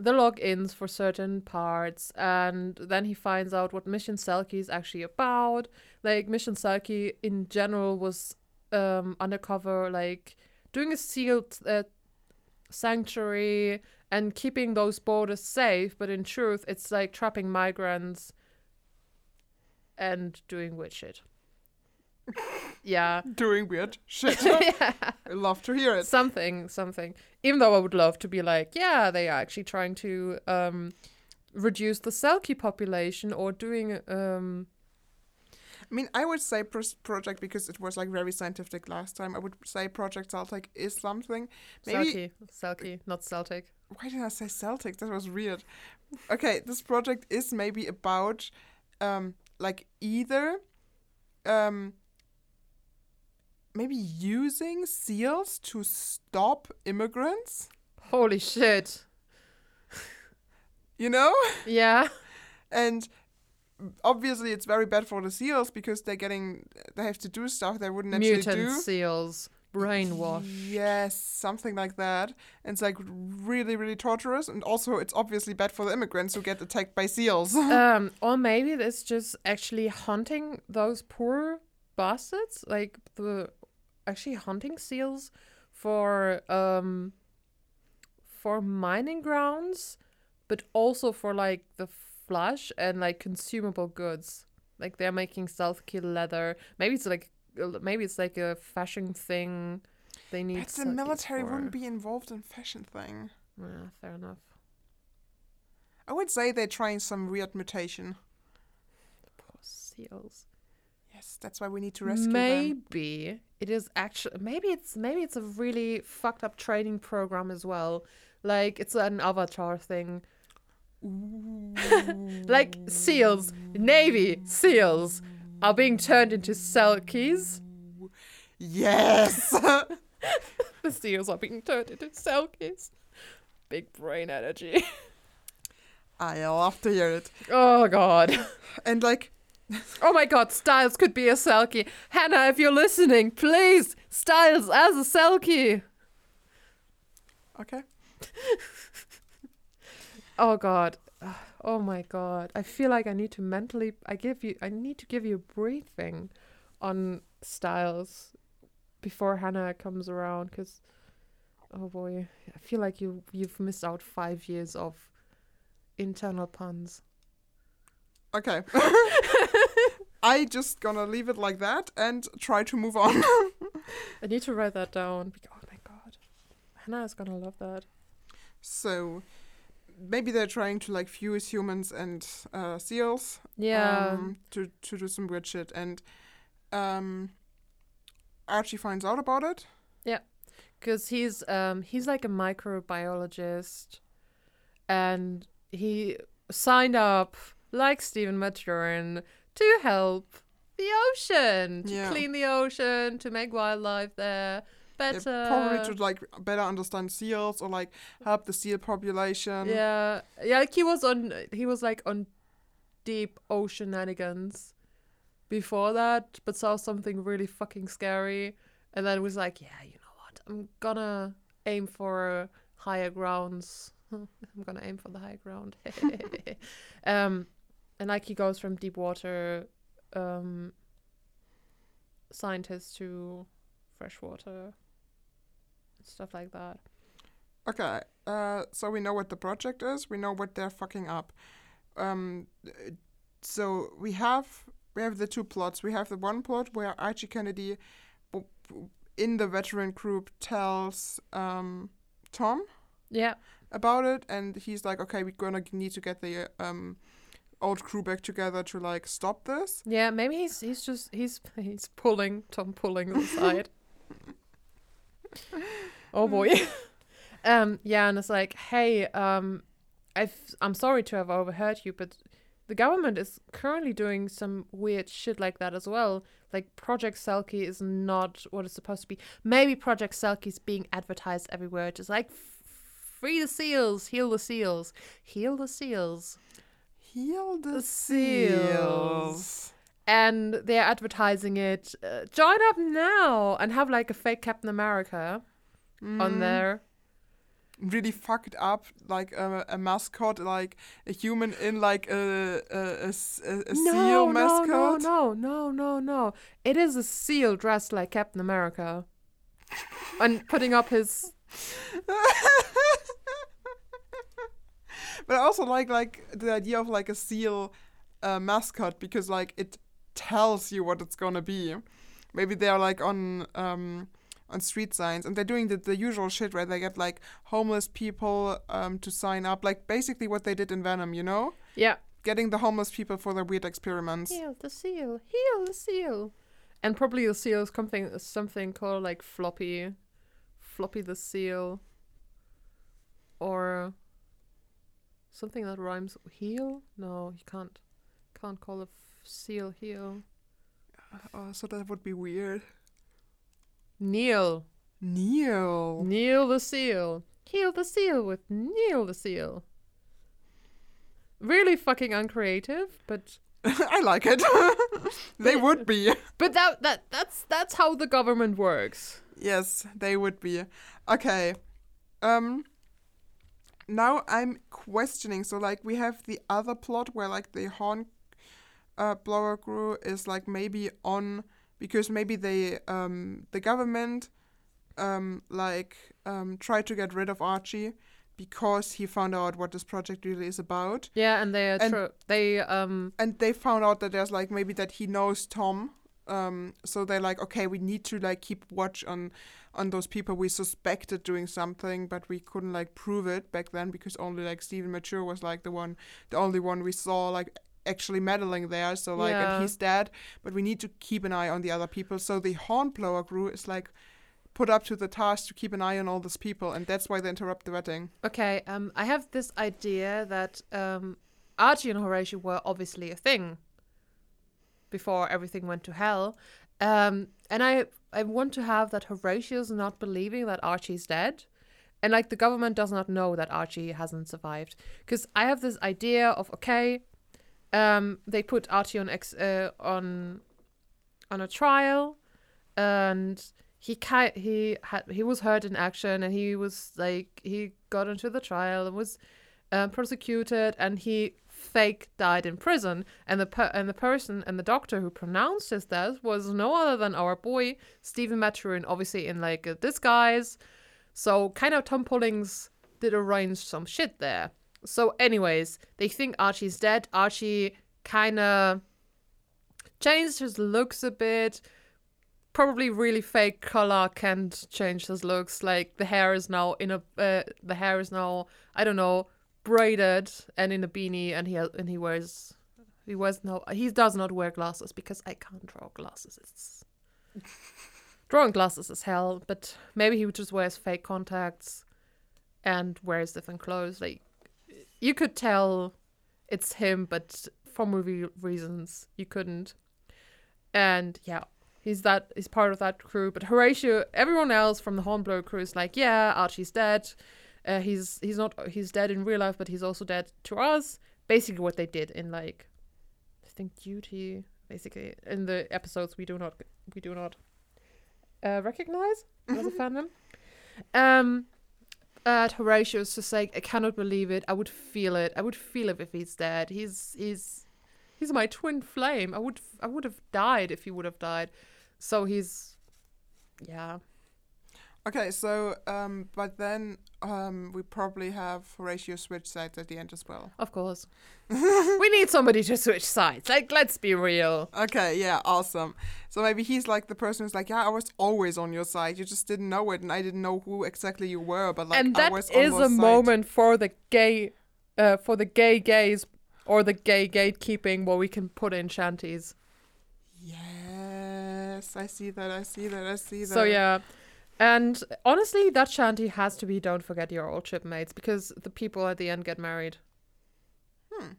The logins for certain parts, and then he finds out what Mission Selkie is actually about. Like Mission Selkie in general was um undercover, like doing a sealed uh, sanctuary and keeping those borders safe, but in truth, it's like trapping migrants and doing weird shit. Yeah. Doing weird shit. yeah. I love to hear it. Something, something. Even though I would love to be like, yeah, they are actually trying to um, reduce the Selkie population or doing um, I mean, I would say project because it was like very scientific last time. I would say Project Celtic is something. Maybe Selkie, Selkie, not Celtic. why did I say Celtic? That was weird. Okay, this project is maybe about um like either um maybe using seals to stop immigrants, Holy shit. you know? Yeah. And obviously it's very bad for the seals because they're getting they have to do stuff they wouldn't actually Mutant do. Mutant seals. Brainwash. Yes, something like that. And it's like really, really torturous. And also, it's obviously bad for the immigrants who get attacked by seals. um, or maybe it's just actually hunting those poor bastards, like the actually hunting seals for um for mining grounds, but also for like the flesh and like consumable goods. Like they're making stealth kill leather. Maybe it's like maybe it's like a fashion thing. They need. but the military for. wouldn't be involved in fashion thing. Yeah, fair enough. I would say they're trying some weird mutation. Poor seals. Yes, that's why we need to rescue them. maybe it is actually maybe it's maybe it's a really fucked up training program as well. Like it's an avatar thing. Like seals. Navy seals are being turned into selkies Yes! the seals are being turned into selkies big brain energy. I love to hear it. oh god. And like, oh my god styles could be a selkie hannah if you're listening please styles as a selkie okay. Oh god. Oh my god. I feel like I need to mentally I give you I need to give you a briefing on styles before Hannah comes around cuz oh boy, I feel like you you've missed out 5 years of internal puns. Okay. I just gonna leave it like that and try to move on. I need to write that down. Oh my god. Hannah is to love that. so maybe they're trying to like fuse humans and uh, seals. Yeah. um, to to do some weird shit, and um, Archie finds out about it. Yeah, because he's um he's like a microbiologist and he signed up like Stephen Maturin to help the ocean to Yeah. clean the ocean to make wildlife there Yeah, better probably to like better understand seals or like help the seal population. yeah yeah like he was on he was like on deep oceananigans before that, but saw something really fucking scary, and then was like, yeah, you know what? I'm gonna aim for higher grounds. I'm gonna aim for the high ground. um, and like he goes from deep water um, scientist to freshwater stuff like that. Okay, uh, so we know what the project is. We know what they're fucking up. Um, so we have we have the two plots. We have the one plot where Archie Kennedy, in the veteran group, tells um, Tom Yeah. about it, and he's like, "Okay, we're gonna need to get the um, old crew back together to like stop this." Yeah, maybe he's he's just he's he's pulling Tom pulling the side. oh boy. um yeah, and it's like, "Hey, um I've I'm sorry to have overheard you, but the government is currently doing some weird shit like that as well. Like Project Selkie is not what it's supposed to be. Maybe Project Selkie is being advertised everywhere, just like free the seals, heal the seals, heal the seals. Heal the, seals. seals. and they're advertising it. Uh, join up now and have like a fake Captain America on Mm. there. really fucked up like a, a mascot like a human in like a a no, seal no, mascot no, no, no, no, no. It is a seal dressed like Captain America, and putting up his. but i also like like the idea of like a seal uh, mascot because like it tells you what it's gonna be maybe they're like on um on street signs and they're doing the, the usual shit where they get like homeless people um to sign up like basically what they did in venom you know Yeah. getting the homeless people for their weird experiments Heal the seal. Heal the seal. And probably the seal is something something called like floppy, floppy the seal. Or something that rhymes heal. No, you can't. Can't call a f- seal heal. oh so that would be weird Kneel. Neil. Kneel the seal. Heal the seal with kneel the seal. Really fucking uncreative, but I like it. they would be. but that that that's that's how the government works. Yes, they would be. Okay. Um now I'm questioning so like we have the other plot where like the horn uh blower crew is like maybe on because maybe they um the government um like um tried to get rid of Archie because he found out what this project really is about. Yeah, and they are And- tro- they um and they found out that there's like maybe that he knows Tom. Um, so they're like, okay, we need to like keep watch on on those people we suspected doing something, but we couldn't like prove it back then because only like Stephen Maturin was like the one, the only one we saw like actually meddling there. So like, Yeah. and he's dead, but we need to keep an eye on the other people. So the hornblower crew is like put up to the task to keep an eye on all these people, and that's why they interrupt the wedding. okay, um I have this idea that um Archie and Horatio were obviously a thing before everything went to hell. Um and I I want to have that Horatio's not believing that Archie's dead. And like the government does not know that Archie hasn't survived. Because I have this idea of okay, um, they put Archie on ex uh, on on a trial, and he ki- he had he was hurt in action, and he was like he got into the trial and was uh, prosecuted, and he fake died in prison, and the per- and the person and the doctor who pronounced his death was no other than our boy Stephen Maturin, obviously in like a disguise. So kind of Tom Pullings did arrange some shit there. So, anyways, they think Archie's dead. Archie kind of changed his looks a bit. Probably really fake color can't change his looks. Like the hair is now in a uh, the hair is now I don't know braided and in a beanie, and he and he wears he wears no he does not wear glasses because I can't draw glasses. It's drawing glasses is hell. But maybe he just wears fake contacts and wears different clothes. Like you could tell it's him, but for movie reasons you couldn't. And yeah, he's that he's part of that crew. But Horatio, everyone else from the Hornblower crew is like, yeah, Archie's dead. Uh, he's he's not he's dead in real life, but he's also dead to us. Basically, what they did in like I think duty basically in the episodes we do not we do not uh, recognize as a fandom. Um, at Horatio's just like I cannot believe it. I would feel it. I would feel it if he's dead. He's he's he's my twin flame. I would I would have died if he would have died. So he's yeah. Okay, so um, but then um, we probably have Horatio switch sides at the end as well. Of course. we need somebody to switch sides. Like let's be real. Okay, yeah, awesome. So maybe he's like the person who's like, yeah, I was always on your side. You just didn't know it, and I didn't know who exactly you were. But like, and I that was is a side. moment for the gay uh for the gay gays or the gay gatekeeping where we can put in shanties. Yes, I see that. I see that. I see that. So yeah. And honestly, that shanty has to be "Don't forget your old shipmates" because the people at the end get married. Hmm.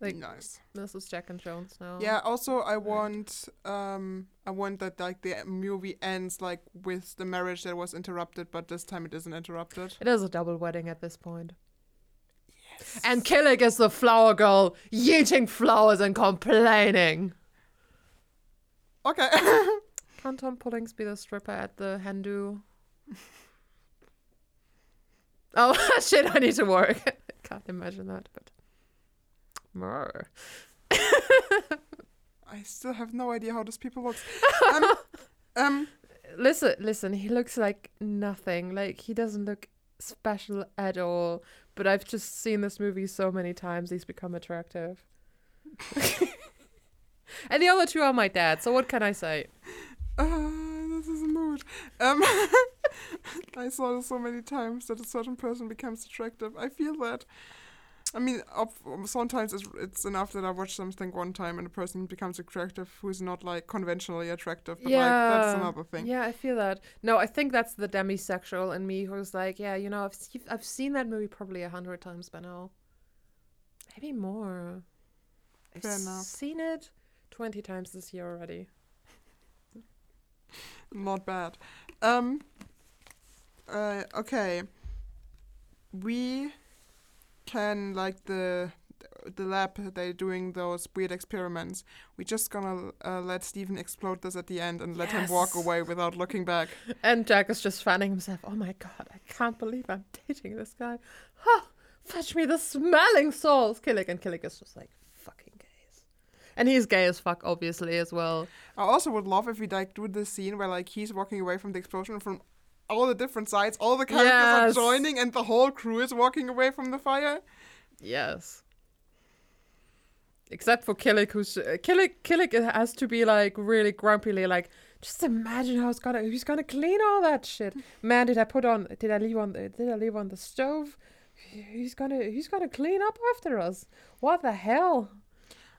Like nice. this is Jack and Jones now. Yeah. Also, I want um, I want that like the movie ends like with the marriage that was interrupted, but this time it isn't interrupted. It is a double wedding at this point. Yes. And Killick is the flower girl, yeeting flowers and complaining. Okay. Can Tom Pullings be the stripper at the Hindu? oh shit! I need to work. I can't imagine that, but. Mer. I still have no idea how this people looks. Um, um, Listen, listen. He looks like nothing. Like he doesn't look special at all. But I've just seen this movie so many times. He's become attractive. and the other two are my dad. So what can I say? uh, this is a mood. Um, I saw this so many times that a certain person becomes attractive. I feel that. I mean, sometimes it's, it's enough that I watch something one time and a person becomes attractive who's not like conventionally attractive. But like that's another thing. Yeah, I feel that. No, I think that's the demisexual in me who's like, yeah, you know, I've I've seen that movie probably a hundred times by now, maybe more. I've enough. seen it twenty times this year already. Not bad. Um. Uh. Okay. We can like the the lab they're doing those weird experiments. We're just gonna uh, let Stephen explode this at the end and let him walk away without looking back. And Jack is just fanning himself. Oh my god, I can't believe I'm dating this guy. Huh, fetch me the smelling salts. Killick and Killick is just like and he's gay as fuck, obviously as well. I also would love if we like do this scene where like he's walking away from the explosion from all the different sides, all the characters Yes. are joining, and the whole crew is walking away from the fire. Yes. Except for Killick, who's uh, Killick. Killick has to be like really grumpily, like just imagine how it's gonna, who's gonna clean all that shit. Man, did I put on? Did I leave on? The, did I leave on the stove? Who's gonna, who's gonna clean up after us? What the hell?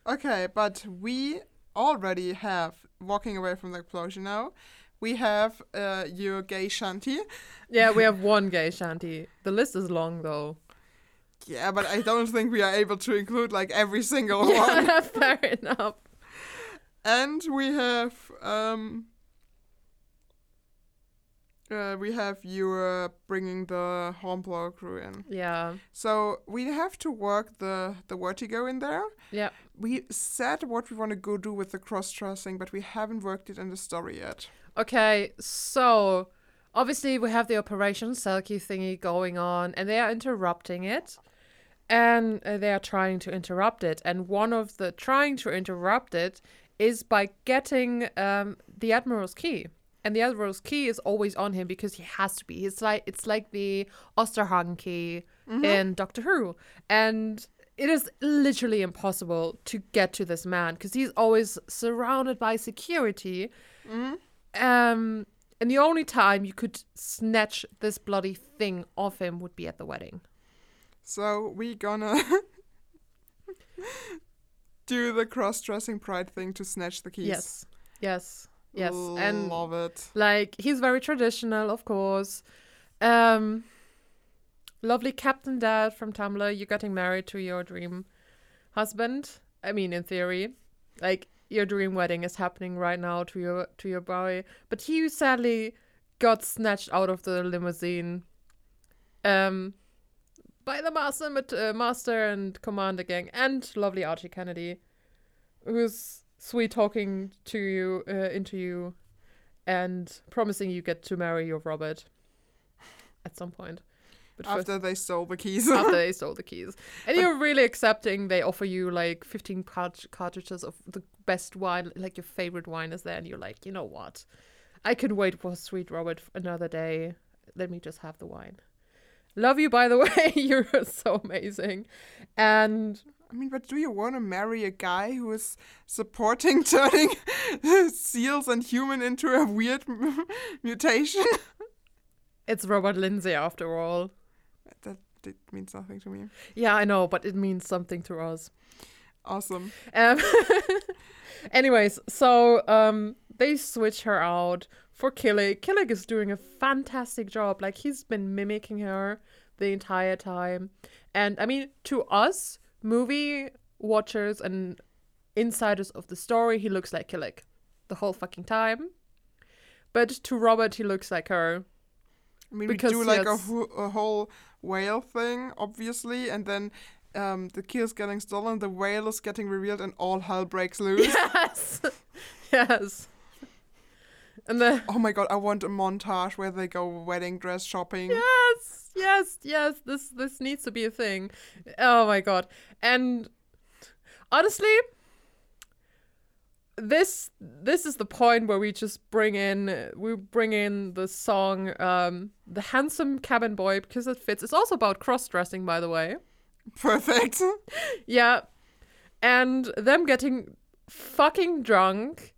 Okay, but we already have walking away from the explosion now. We have uh, your gay shanty. Yeah, we have one gay shanty. The list is long though. Yeah, but I don't think we are able to include like every single one. Fair enough. And we have um uh, we have you uh, bringing the hornblower crew in. Yeah, So we have to work the the vertigo in there. yeah. We said what we want to go do with the cross dressing, but we haven't worked it in the story yet. Okay, so obviously we have the Operation Selkie thingy going on, and they are interrupting it, and uh, they are trying to interrupt it. And one of the trying to interrupt it is by getting um, the Admiral's key. And the Admiral's key is always on him because he has to be. It's like it's like the Osterhagen key in Doctor Who, and it is literally impossible to get to this man because he's always surrounded by security. Um, and the only time you could snatch this bloody thing off him would be at the wedding. So we gonna do the cross-dressing pride thing to snatch the keys. Yes, yes, yes, and love it. like he's very traditional, of course. Um, lovely Captain Dad from Tumblr. You're getting married to your dream husband. I mean, in theory, like your dream wedding is happening right now to your to your boy, but he sadly got snatched out of the limousine. Um, by the master, uh, master and commander gang, and lovely Archie Kennedy. who's sweet talking to you uh, into you and promising you get to marry your Robert at some point. But first, After they stole the keys. after they stole the keys. And you're really accepting they offer you like 15 cart- cartridges of the best wine, like your favorite wine is there, and you're like, you know what? I can wait for Sweet Robert another day. Let me just have the wine. Love you, by the way. you're so amazing. And I mean, but do you want to marry a guy who is supporting turning seals and human into a weird mutation? it's Robert Lindsay after all. that, that means nothing to me. Yeah, I know, but it means something to us. Awesome. Um, anyways, so um, they switch her out for Killick. Killick is doing a fantastic job. Like he's been mimicking her the entire time, and I mean, to us movie watchers and insiders of the story, he looks like Killick the whole fucking time. But to Robert, he looks like her. I mean, Because we do like a, a whole whale thing, obviously, and then um, the key is getting stolen, the whale is getting revealed, and all hell breaks loose. Yes, yes. And the oh my god, I want a montage where they go wedding dress shopping. yes yes yes this this needs to be a thing. Oh my god. And honestly this this is the point where we just bring in we bring in the song um the handsome cabin boy because it fits. It's also about cross-dressing by the way. Perfect. yeah. And them getting fucking drunk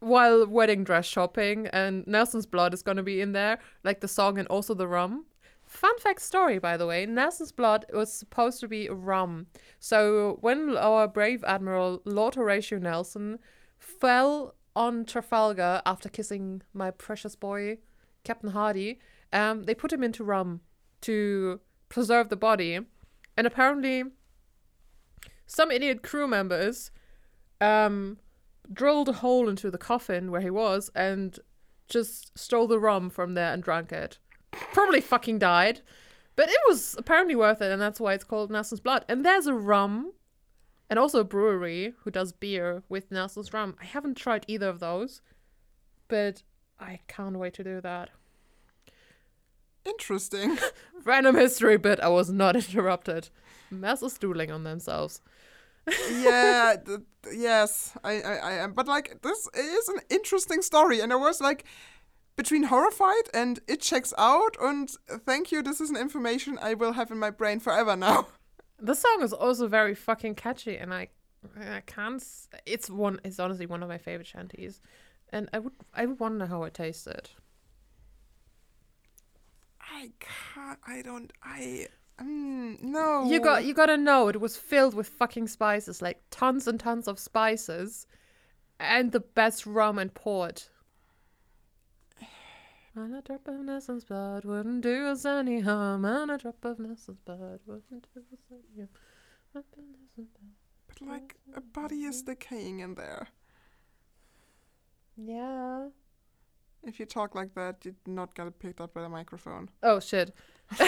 while wedding dress shopping and Nelson's blood is going to be in there like the song and also the rum fun fact story by the way Nelson's blood was supposed to be rum so when our brave admiral Lord Horatio Nelson fell on Trafalgar after kissing my precious boy Captain Hardy um they put him into rum to preserve the body and apparently some idiot crew members um drilled a hole into the coffin where he was and just stole the rum from there and drank it. Probably fucking died. But it was apparently worth it, and that's why it's called Nelson's Blood. And there's a rum and also a brewery who does beer with Nelson's rum. I haven't tried either of those, but I can't wait to do that. Interesting. Random history bit, I was not interrupted. Massive stooling on themselves. yeah, th- yes, I, I, I am. But like, this is an interesting story, and I was like between horrified and it checks out. And thank you, this is an information I will have in my brain forever now. The song is also very fucking catchy, and I, I can't. It's one. It's honestly one of my favorite shanties, and I would. I wonder how it tasted. I can't. I don't. I. Mm, no. You got. You gotta know it was filled with fucking spices, like tons and tons of spices, and the best rum and port. And a drop of Nelson's blood wouldn't do us any harm. And a drop of Nelson's blood wouldn't do us any harm. But like, a body is decaying in there. Yeah. If you talk like that, you're not gonna picked up by the microphone. Oh shit.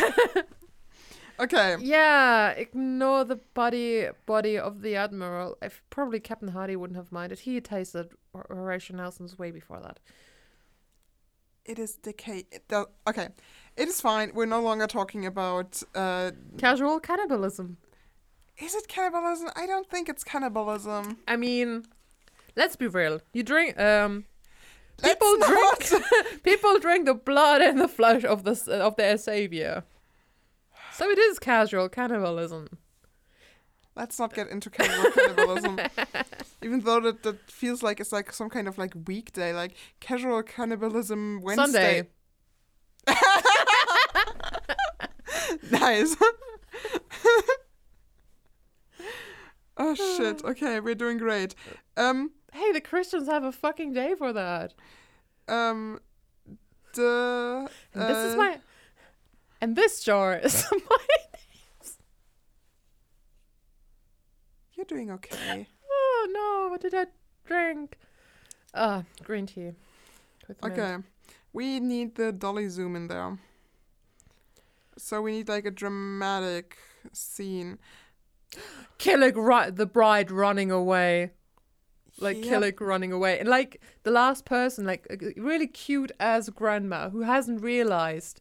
Okay. Yeah, ignore the body body of the admiral. If probably Captain Hardy wouldn't have minded. He tasted Horatio Nelson's way before that. It is decay. It does, okay. It is fine. We're no longer talking about. Uh, Casual cannibalism. is it cannibalism? I don't think it's cannibalism. I mean, let's be real. You drink um people drink people drink the blood and the flesh of the of their savior. So it is casual cannibalism. Let's not get into casual cannibalism. Even though that, that feels like it's like some kind of like weekday, like casual cannibalism Wednesday. Sunday. nice. oh shit. Okay, we're doing great. Um Hey, the Christians have a fucking day for that. um the And this is uh, my and this jar is my You're doing okay. Oh no, what did I drink? Ah, green tea. Mint. Okay. We need the dolly zoom in there. So we need like a dramatic scene. Killick, ri- the bride running away. like Yep. Killick running away, and like the last person, like a really cute as grandma who hasn't realized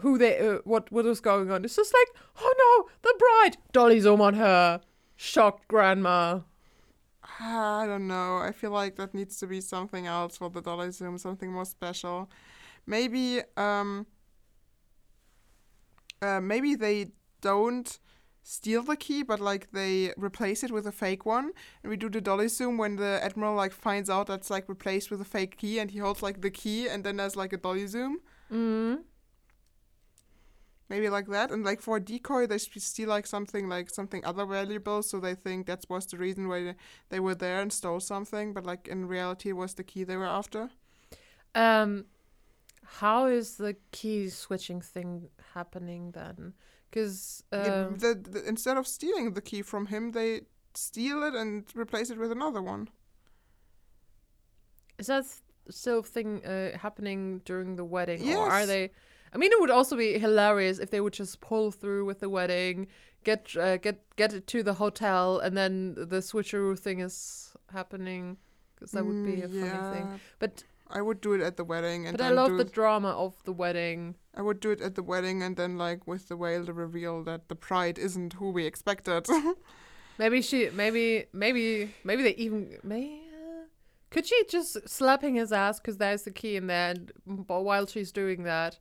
who they uh, what what was going on. It's just like, oh no, the bride, dolly zoom on her, shocked grandma. I don't know. I feel like that needs to be something else for the Dolly Zoom, something more special. Maybe, um, uh, maybe they don't steal the key, but like they replace it with a fake one, and we do the Dolly Zoom when the admiral like finds out that's like replaced with a fake key, and he holds like the key, and then there's like a Dolly Zoom. Mm. Maybe like that, and like for a decoy, they steal like something like something other valuable, so they think that was the reason why they, were there and stole something, but like in reality, it was the key they were after. Um, how is the key switching thing happening then? Because um, the, the, instead of stealing the key from him, they steal it and replace it with another one. is that still thing uh, happening during the wedding, or are they? I mean, it would also be hilarious if they would just pull through with the wedding, get uh, get get it to the hotel, and then the switcheroo thing is happening. Because that would be a Mm, funny thing. But I would do it at the wedding, and but I love the drama of the wedding. I would do it at the wedding, and then like with the whale, the reveal that the bride isn't who we expected. Maybe she, maybe, maybe, maybe they even, may. uh, Could she just slapping his ass because there's the key in there, and but while she's doing that,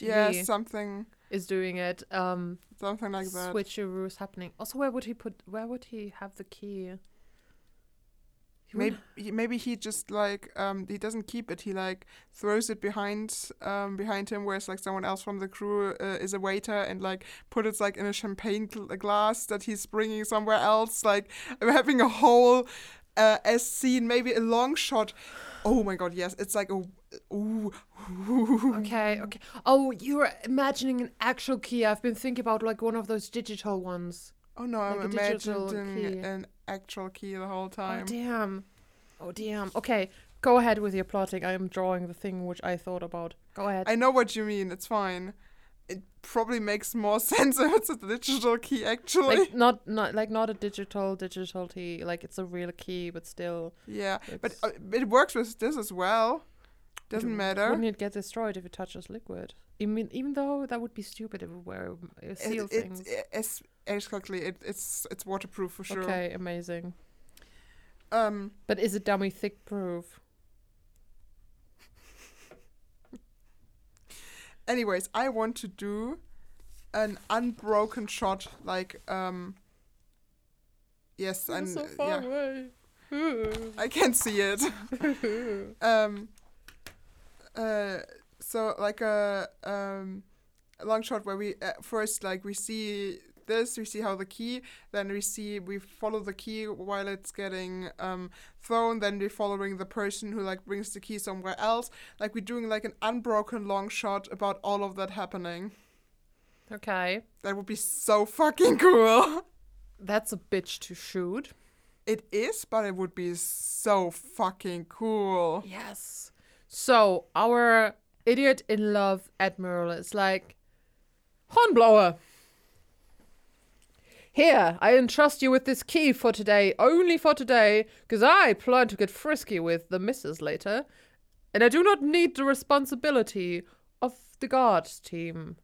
yeah, something, is doing it. Um, something like that. switcheroo is happening. Also, where would he put? Where would he have the key? He Maybe he, maybe he just like um he doesn't keep it. He like throws it behind um behind him, whereas like someone else from the crew uh, is a waiter and like put it like in a champagne gl- glass that he's bringing somewhere else. Like having a whole uh as scene, maybe a long shot. Oh my god, yes, it's like a ooh. Okay, okay. Oh, you're imagining an actual key. I've been thinking about like one of those digital ones. Oh no, I'm Like imagining key. an actual key the whole time. Oh damn. Oh damn. Okay, go ahead with your plotting. I am drawing the thing which I thought about. Go ahead. I know what you mean. It's fine. It probably makes more sense if it's a digital key, actually. like not not like not a digital digital key. Like it's a real key, but still. yeah, but uh, it works with this as well. Doesn't matter. Wouldn't it get destroyed if it touches liquid? I mean, even though that would be stupid if it were uh, seal it, things. It, it's exactly. It, it's it's waterproof for sure. Okay, amazing. Um. But is it dummy thick proof? Anyways, I want to do an unbroken shot, like um. Yes, and so uh, far yeah, away. I can see it. um uh so like a um long shot where we uh, first like we see this we see how the key then we see we follow the key while it's getting um thrown then we're following the person who like brings the key somewhere else. Like we're doing like an unbroken long shot about all of that happening. Okay, that would be so fucking cool. That's a bitch to shoot. it is but it would be so fucking cool. Yes. So our idiot in love admiral is like, hornblower. Here, I entrust you with this key for today, only for today, because I plan to get frisky with the missus later, and I do not need the responsibility of the guards team.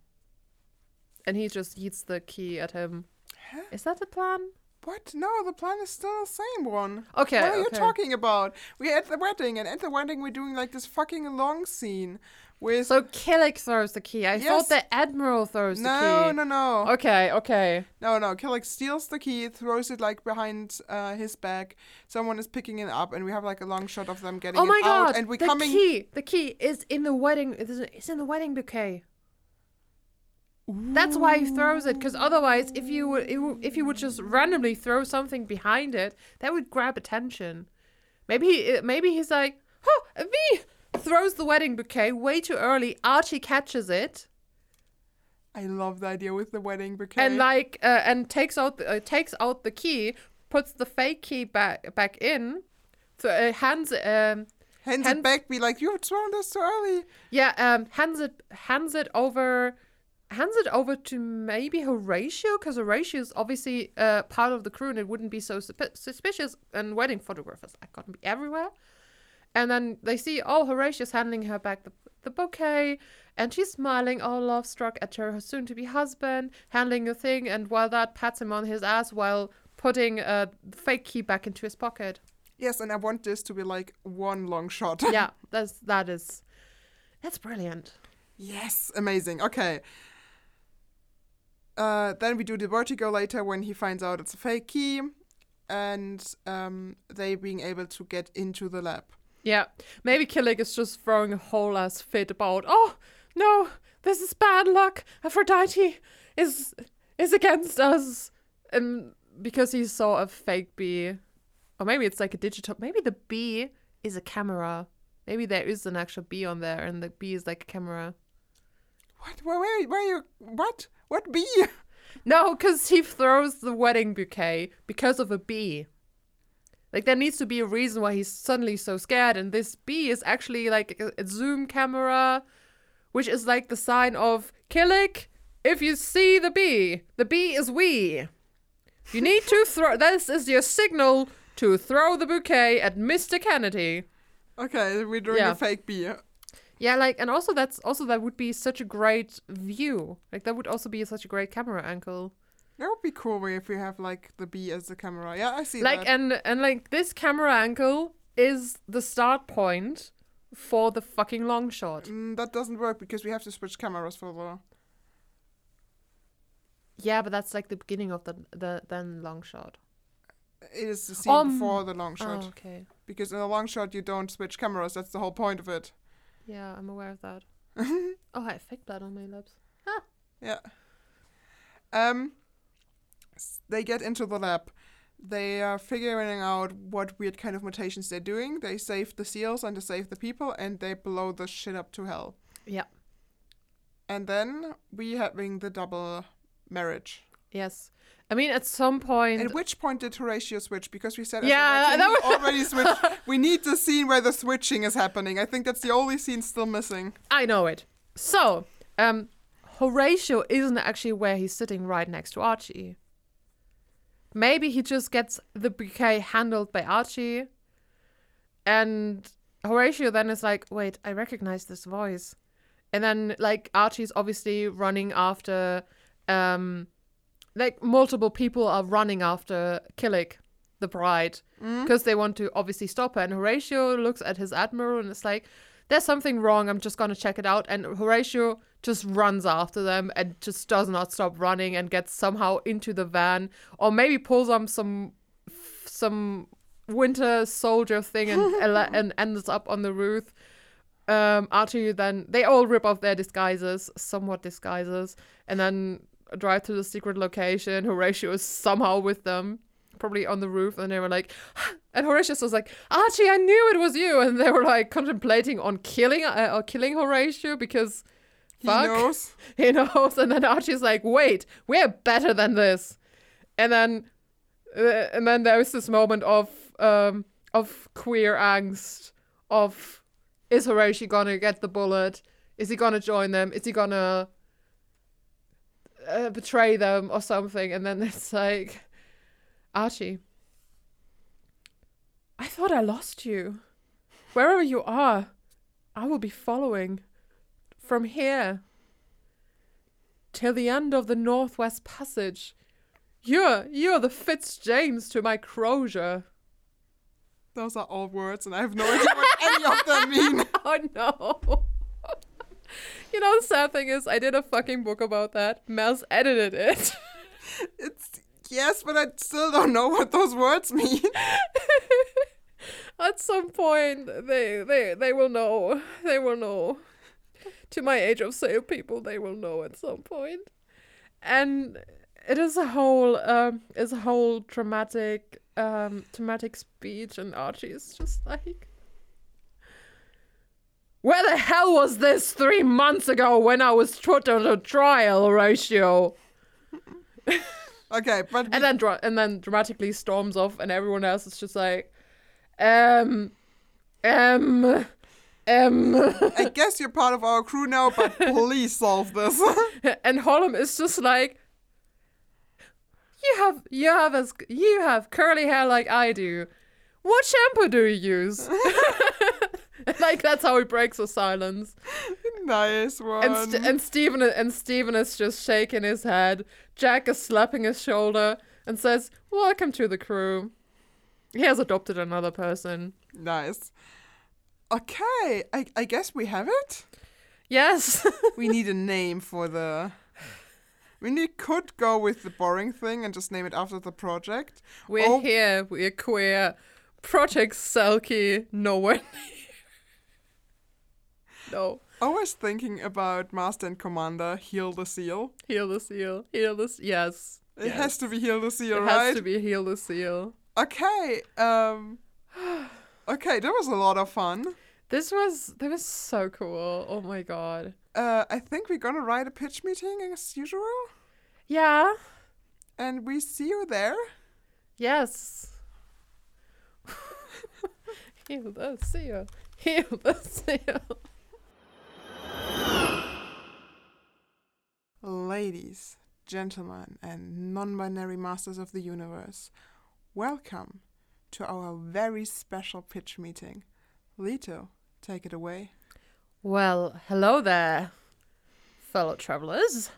And he just eats the key at him. Huh? Is that the plan? What? No, the plan is still the same one. Okay. what are you talking about? We're at the wedding, and at the wedding, we're doing like this fucking long scene with. So Killick throws the key. I Yes. thought the admiral throws the key. no, no, no. Okay, okay. no, no. Killick steals the key, throws it like behind uh, his back. Someone is picking it up, and we have like a long shot of them getting Oh my it out, god! and we're the coming. key, the key is in the wedding. It's in the wedding bouquet. That's why he throws it. Because otherwise, if you would, if you would just randomly throw something behind it, that would grab attention. Maybe he, maybe he's like, "Huh, me!" Throws the wedding bouquet way too early. Archie catches it I love the idea with the wedding bouquet. and like, uh, and takes out, the, uh, takes out the key, puts the fake key back back in, so, uh, hands um hands, hands- it back, be like, "You've thrown this too early." Yeah, um, hands it hands it over hands it over to maybe Horatio, because Horatio is obviously uh, part of the crew and it wouldn't be so suspi- suspicious. And wedding photographers going to be everywhere. And then they see, oh, Horatio's handing her back the, the bouquet, and she's smiling, all love struck at her soon to be husband, handling the thing, and while that pats him on his ass while putting uh, the fake key back into his pocket. Yes, and I want this to be like one long shot. yeah, that's that is that's brilliant. Yes, amazing. Okay. Uh, then we do the vertigo later when he finds out it's a fake key, and um, they being able to get into the lab. Yeah, maybe Killick is just throwing a whole ass fit about. Oh no, this is bad luck. Aphrodite is is against us, and because he saw a fake bee, or maybe it's like a digital. Maybe the bee is a camera. Maybe there is an actual bee on there, and the bee is like a camera. What? Where? Where? Where you? What? What bee? No, because he throws the wedding bouquet because of a bee. Like there needs to be a reason why he's suddenly so scared, and this bee is actually like a, a zoom camera, which is like the sign of Killick. If you see the bee, the bee is we. You need to throw. This is your signal to throw the bouquet at Mr. Kennedy. Okay, we're doing Yeah. a fake bee. Yeah, like, and also that's also that would be such a great view. Like that would also be such a great camera angle. That would be cool if we have like the bee as the camera. Yeah, I see like that. and and like this camera angle is the start point for the fucking long shot. Mm, that doesn't work because we have to switch cameras for the. Yeah, but that's like the beginning of the the then long shot. It is the scene Um, before the long shot Oh, okay. because in a long shot you don't switch cameras. That's the whole point of it. Yeah, I'm aware of that. oh, I have fake blood on my lips. Yeah. Um. They get into the lab. They are figuring out what weird kind of mutations they're doing. They save the seals and they save the people, and they blow the shit up to hell. Yeah. And then we having the double marriage. Yes. I mean, at some point. At which point did Horatio switch? Because we said Yeah, that was- already switched. we need the scene where the switching is happening. I think that's the only scene still missing. I know it. So, um, Horatio isn't actually where he's sitting right next to Archie. Maybe he just gets the bouquet handled by Archie. And Horatio then is like, wait, I recognize this voice. And then, like, Archie's obviously running after, um, like, multiple people are running after Killick, the bride, because they want to obviously stop her. And Horatio looks at his admiral and it's like, there's something wrong. I'm just gonna check it out. And Horatio just runs after them and just does not stop running and gets somehow into the van, or maybe pulls on some some winter soldier thing and and ends up on the roof. Um, Archie then they all rip off their disguises, somewhat disguises, and then drive to the secret location. Horatio is somehow with them, probably on the roof, and they were like, and Horatio was like, Archie, I knew it was you, and they were like contemplating on killing uh, or killing Horatio because He knows. he knows, and then Archie's like, wait, we're better than this, and then uh, and then there's this moment of um of queer angst of is Horatio gonna get the bullet? Is he gonna join them? Is he gonna uh, betray them or something? And then it's like, Archie, I thought I lost you. Wherever you are, I will be following from here till the end of the Northwest Passage. You're you're the Fitz James to my Crozier. Those are all words, and I have no idea what any of them mean. Oh no. you know the sad thing is I did a fucking book about that. Mels edited it. It's yes, but I still don't know what those words mean. At some point they they they will know. They will know. To my age of sail people, they will know at some point. And it is a whole um it's a whole dramatic um dramatic speech and Archie is just like Where the hell was this three months ago when I was put on a trial, Horatio? Okay, but and then dra- and then dramatically storms off, and everyone else is just like, um, um, Um, I guess you're part of our crew now, but please solve this. and Hollom is just like, you have you have as you have curly hair like I do. What shampoo do you use? like that's how he breaks the silence. nice one. And St- and Stephen and Stephen is just shaking his head. Jack is slapping his shoulder and says, "Welcome to the crew." He has adopted another person. nice. Okay, I, I guess we have it. Yes. We need a name for the. We need, could go with the boring thing and just name it after the project. we're Oh. here. We're queer. Project Selkie. No near. No. I was thinking about Master and Commander Heal the Seal. Heal the seal. Heal the s- yes. It yes. has to be Heal the Seal, It right? has to be heal the seal. Okay. Um. Okay, that was a lot of fun. This was that was so cool. Oh my god. Uh, I think we're gonna write a pitch meeting as usual, Yeah. and we see you there. Yes. heal the seal. Heal the seal. Ladies, gentlemen, and non binary masters of the universe, welcome to our very special pitch meeting. Lito, take it away. Well, hello there, fellow travelers.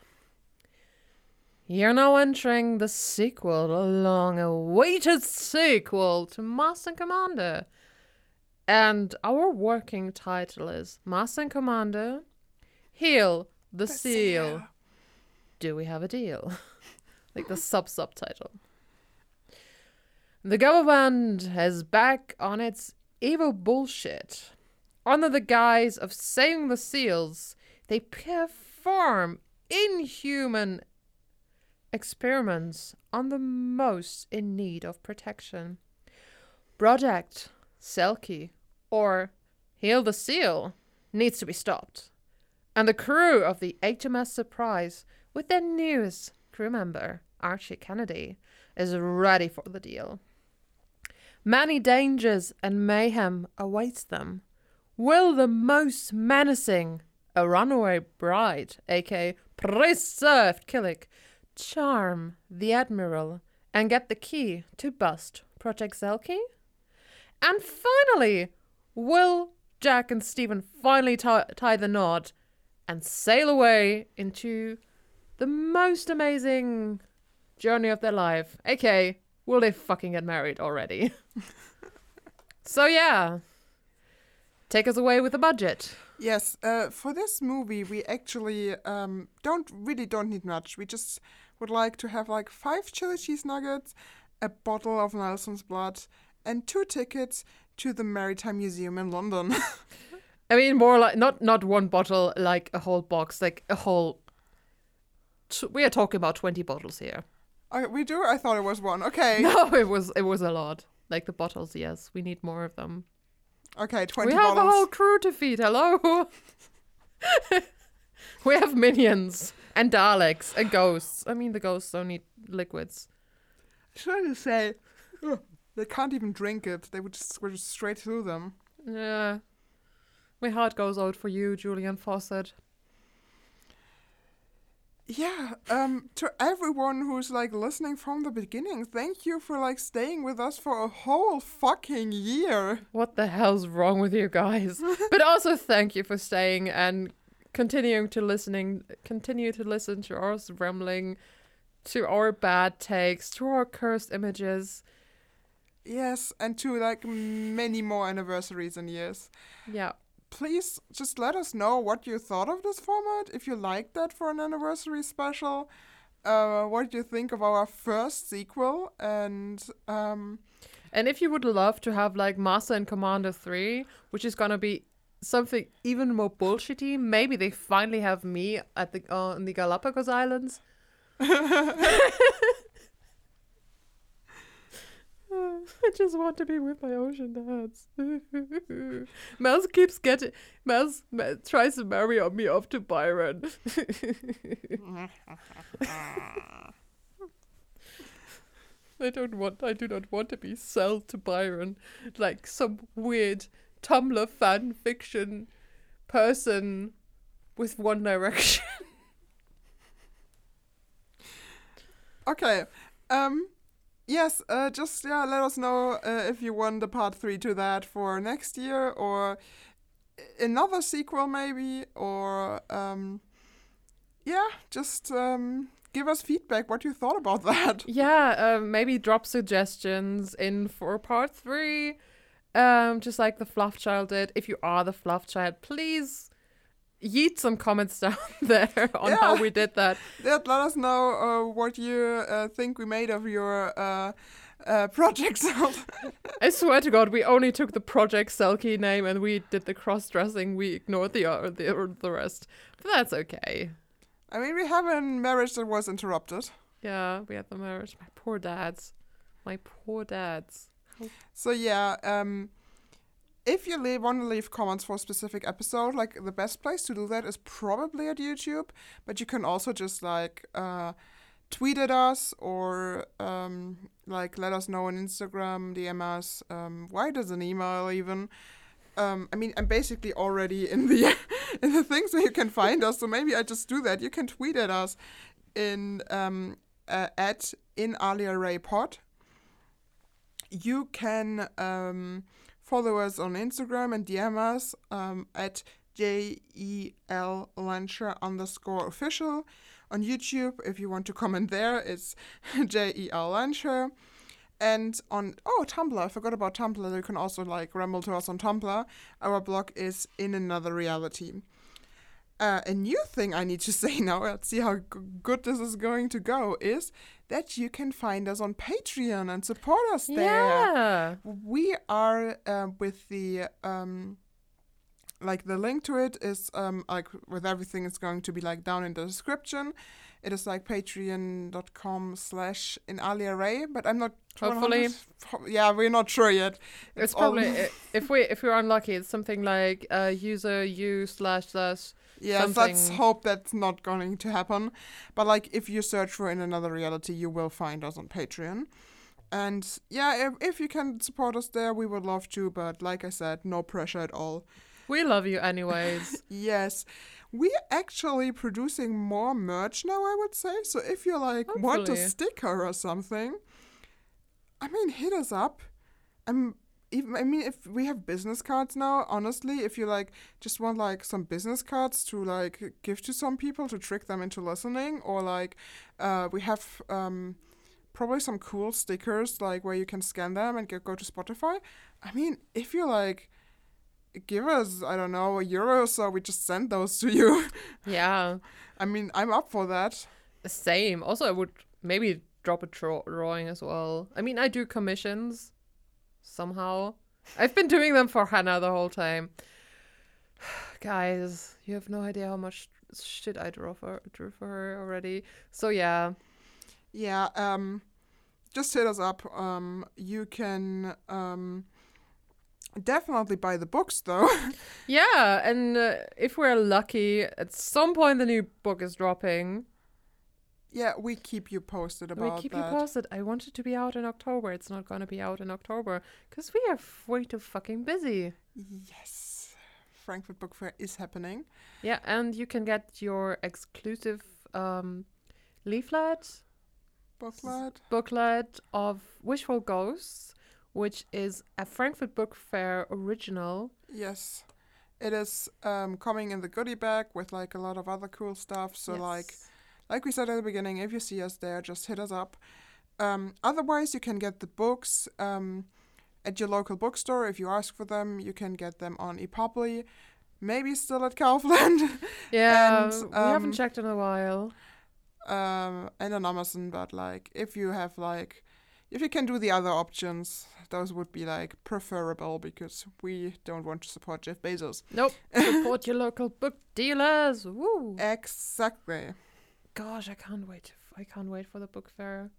You're now entering the sequel, the long awaited sequel to Master and Commander. And our working title is Master and Commander Heal the, Seal. Do we have a deal? like the sub subtitle. The government is back on its evil bullshit. Under the guise of saving the seals, they perform inhuman experiments on the most in need of protection. Project Selkie, or Heal the Seal, needs to be stopped. And the crew of the HMS Surprise, with their newest crew member, Archie Kennedy, is ready for the deal. Many dangers and mayhem awaits them. Will the most menacing, a runaway bride, aka Preserved Killick, charm the Admiral and get the key to bust Project Selkie? And finally, will Jack and Stephen finally tie, tie the knot and sail away into the most amazing journey of their life? aka, will they fucking get married already? so yeah, take us away with the budget. Yes, uh, for this movie, we actually um, don't really don't need much. We just would like to have like five chili cheese nuggets, a bottle of Nelson's blood, and two tickets to the Maritime Museum in London. I mean, more like not not one bottle, like a whole box, like a whole. T- we are talking about twenty bottles here. okay, we do. I thought it was one. Okay, No, it was it was a lot. Like the bottles, yes, we need more of them. okay, twenty we have bottles. a whole crew to feed. Hello. we have minions and Daleks and ghosts. I mean, the ghosts don't need liquids. Trying to say, ugh, they can't even drink it. They would just go straight through them. Yeah. My heart goes out for you, Julian Fawcett. Yeah, um, to everyone who's like listening from the beginning, thank you for like staying with us for a whole fucking year. What the hell's wrong with you guys? but also thank you for staying and continuing to listening continue to listen to us rambling, to our bad takes, to our cursed images. Yes, and to like many more anniversaries and years. Yeah. Please just let us know what you thought of this format. If you liked that for an anniversary special, uh, what do you think of our first sequel, and um, And if you would love to have like Master and Commander 3, which is gonna be something even more bullshitty, maybe they finally have me at the uh, on the Galapagos Islands. I just want to be with my ocean dads. Mouse keeps getting Mouse, Ma- tries to marry me off to Byron. I don't want. I do not want to be sold to Byron like some weird Tumblr fan fiction person with One Direction. Okay. Um. Yes. Uh. Just yeah. Let us know uh, if you want the part three to that for next year or another sequel maybe or um. Yeah. Just um. Give us feedback what you thought about that. yeah, um, maybe drop suggestions in for part three. Um, just like the Fluff Child did. If you are the Fluff Child, please yeet some comments down there on how we did that. Let, let us know uh, what you uh, think we made of your uh, uh, projects. I swear to God, we only took the Project Selkie name and we did the cross dressing. We ignored the uh, the the rest, but that's okay. I mean, we have a marriage that was interrupted. Yeah, we had the marriage. My poor dads, my poor dads. So yeah, um, if you want to leave comments for a specific episode, like the best place to do that is probably at YouTube. But you can also just like uh, tweet at us or um, like let us know on Instagram, DM us, um, write us an email even. Um, I mean, I'm basically already in the in the things where you can find us. So maybe I just do that. You can tweet at us in um, uh, at in AliaRe Pod you can um, follow us on Instagram and DM us um, at J-E-L Lehnsherr underscore official. On YouTube, if you want to comment there, it's J-E-L Lehnsherr. And on, oh, Tumblr, I forgot about Tumblr. You can also like ramble to us on Tumblr. Our blog is In Another Reality. Uh, a new thing I need to say now, let's see how g- good this is going to go, is that you can find us on Patreon and support us there. Yeah. We are uh, with the um, like the link to it is um like with everything it's going to be like down in the description. It is like patreon.com slash in alia ray, but I'm not Hopefully. Yeah, we're not sure yet. It's, all- probably if we if we're unlucky, it's something like uh, user u slash slash. Yes, let's hope that's not going to happen. But like, if you search for in another reality, you will find us on Patreon. And yeah, if, if you can support us there, we would love to. But like I said, no pressure at all. We love you anyways. Yes, we're actually producing more merch now. I would say so. If you like want a sticker or something, I mean, hit us up. I'm even. I mean, if we have business cards now, honestly, if you like just want like some business cards to like give to some people to trick them into listening, or like uh, we have um probably some cool stickers like where you can scan them and get, go to Spotify. I mean, if you like give us I don't know a euro or so, we just send those to you. yeah. I mean, I'm up for that. Same. Also, I would maybe drop a draw- drawing as well. I mean, I do commissions somehow. I've been doing them for Hannah the whole time. Guys, you have no idea how much shit I drew for drew for her already. So yeah, Yeah, um, just hit us up. Um, you can um, definitely buy the books though. yeah. And uh, if we're lucky, at some point the new book is dropping. Yeah, we keep you posted about we keep that. you posted. I want it to be out in October. It's not gonna be out in October because we are way too fucking busy. yes, Frankfurt Book Fair is happening. Yeah, and you can get your exclusive um, leaflet Booklet. booklet of Wishful Ghosts, which is a Frankfurt Book Fair original. Yes, it is um, coming in the goodie bag with like a lot of other cool stuff. So. Yes. like we said at the beginning, if you see us there, just hit us up. Um, otherwise, you can get the books um, at your local bookstore. If you ask for them, you can get them on ePubli, maybe still at Kaufland, yeah, and, we haven't um, checked in a while. um, and on Amazon. But like, if you have like, if you can do the other options, those would be like preferable because we don't want to support Jeff Bezos. Nope. Support your local book dealers. Woo! Exactly. Gosh, I can't wait. I can't wait for the book fair.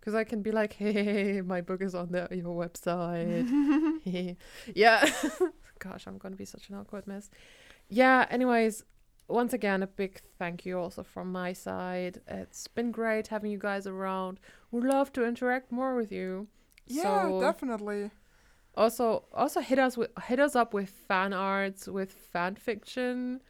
Because I can be like, hey, my book is on the, your website. yeah. Gosh, I'm going to be such an awkward mess. Yeah, anyways, once again, a big thank you also from my side. It's been great having you guys around. We'd love to interact more with you. Yeah, So- definitely. Also, also hit us with hit us up with fan arts, with fan fiction.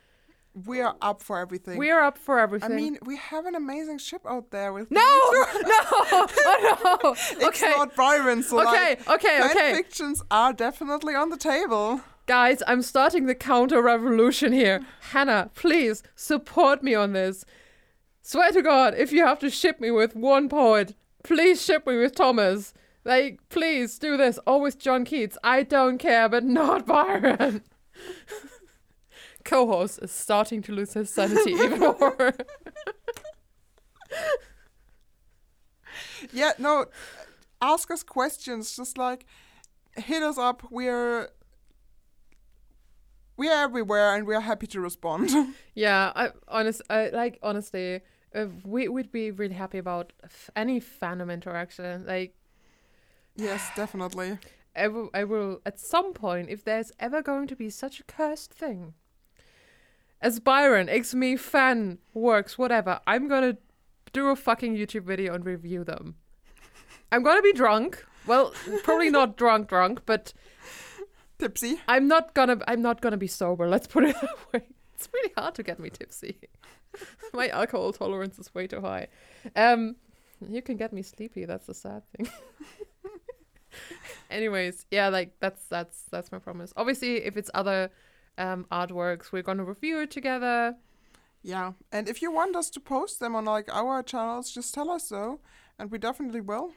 We are up for everything. We are up for everything. I mean, we have an amazing ship out there with no, no, oh no. It's Okay, Lord Byron, so okay, like, okay, fan okay. fictions are definitely on the table. Guys, I'm starting the counter revolution here. Hannah, please support me on this. Swear to God, if you have to ship me with one poet, please ship me with Thomas. Like, please do this. Always John Keats. I don't care, but not Byron. Co host is starting to lose his sanity even more. Yeah, no, ask us questions. Just like hit us up. We're we are everywhere, and we are happy to respond. yeah, I honest, I like honestly, uh, we would be really happy about f- any fandom interaction. Like, yes, definitely. I will, I will at some point, if there's ever going to be such a cursed thing as Byron, X Me fan works, whatever, I'm gonna do a fucking YouTube video and review them. I'm gonna be drunk. Well, probably not drunk, drunk, but Tipsy. I'm not gonna. I'm not gonna be sober. Let's put it that way. It's really hard to get me tipsy. My alcohol tolerance is way too high. Um, you can get me sleepy. That's the sad thing. Anyways, yeah, like that's that's that's my promise. Obviously, if it's other um artworks, we're gonna review it together. Yeah, and if you want us to post them on like our channels, just tell us so, and we definitely will.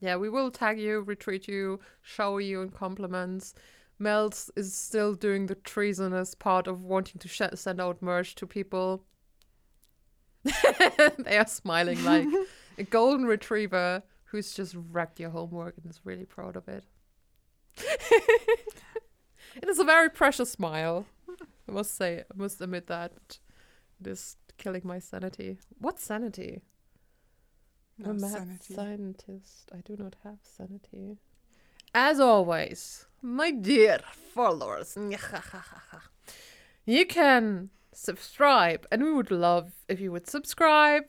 Yeah, we will tag you, retweet you, shower you in compliments. Mels is still doing the treasonous part of wanting to sh- send out merch to people. they are smiling like a golden retriever who's just wrecked your homework and is really proud of it. it is a very precious smile. I must say, I must admit that. It is killing my sanity. What sanity? No a mad sanity. scientist. I do not have sanity. As always, my dear followers, you can subscribe, and we would love if you would subscribe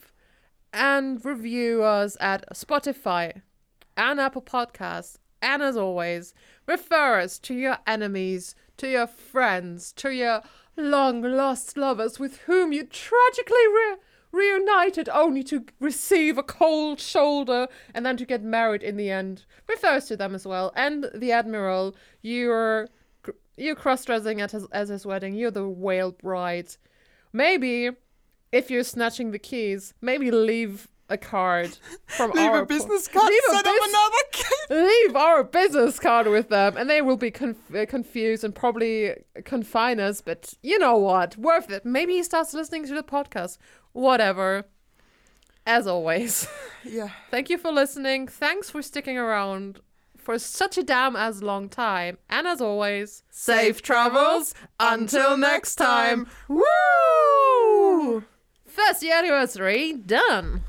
and review us at Spotify and Apple Podcasts. And as always, refer us to your enemies, to your friends, to your long lost lovers with whom you tragically re- reunited only to receive a cold shoulder and then to get married in the end. Refers to them as well. And the Admiral, you're you're cross-dressing at his, as his wedding. You're the whale bride. Maybe if you're snatching the keys, maybe leave a card from Leave our a business card, Leave a set up bus- another leave our business card with them and they will be conf- uh, confused and probably confine us but you know what? Worth it. Maybe he starts listening to the podcast. Whatever. As always. Yeah. thank you for listening. Thanks for sticking around for such a damn as long time. And as always safe travels. Until next time. Woo! First year anniversary done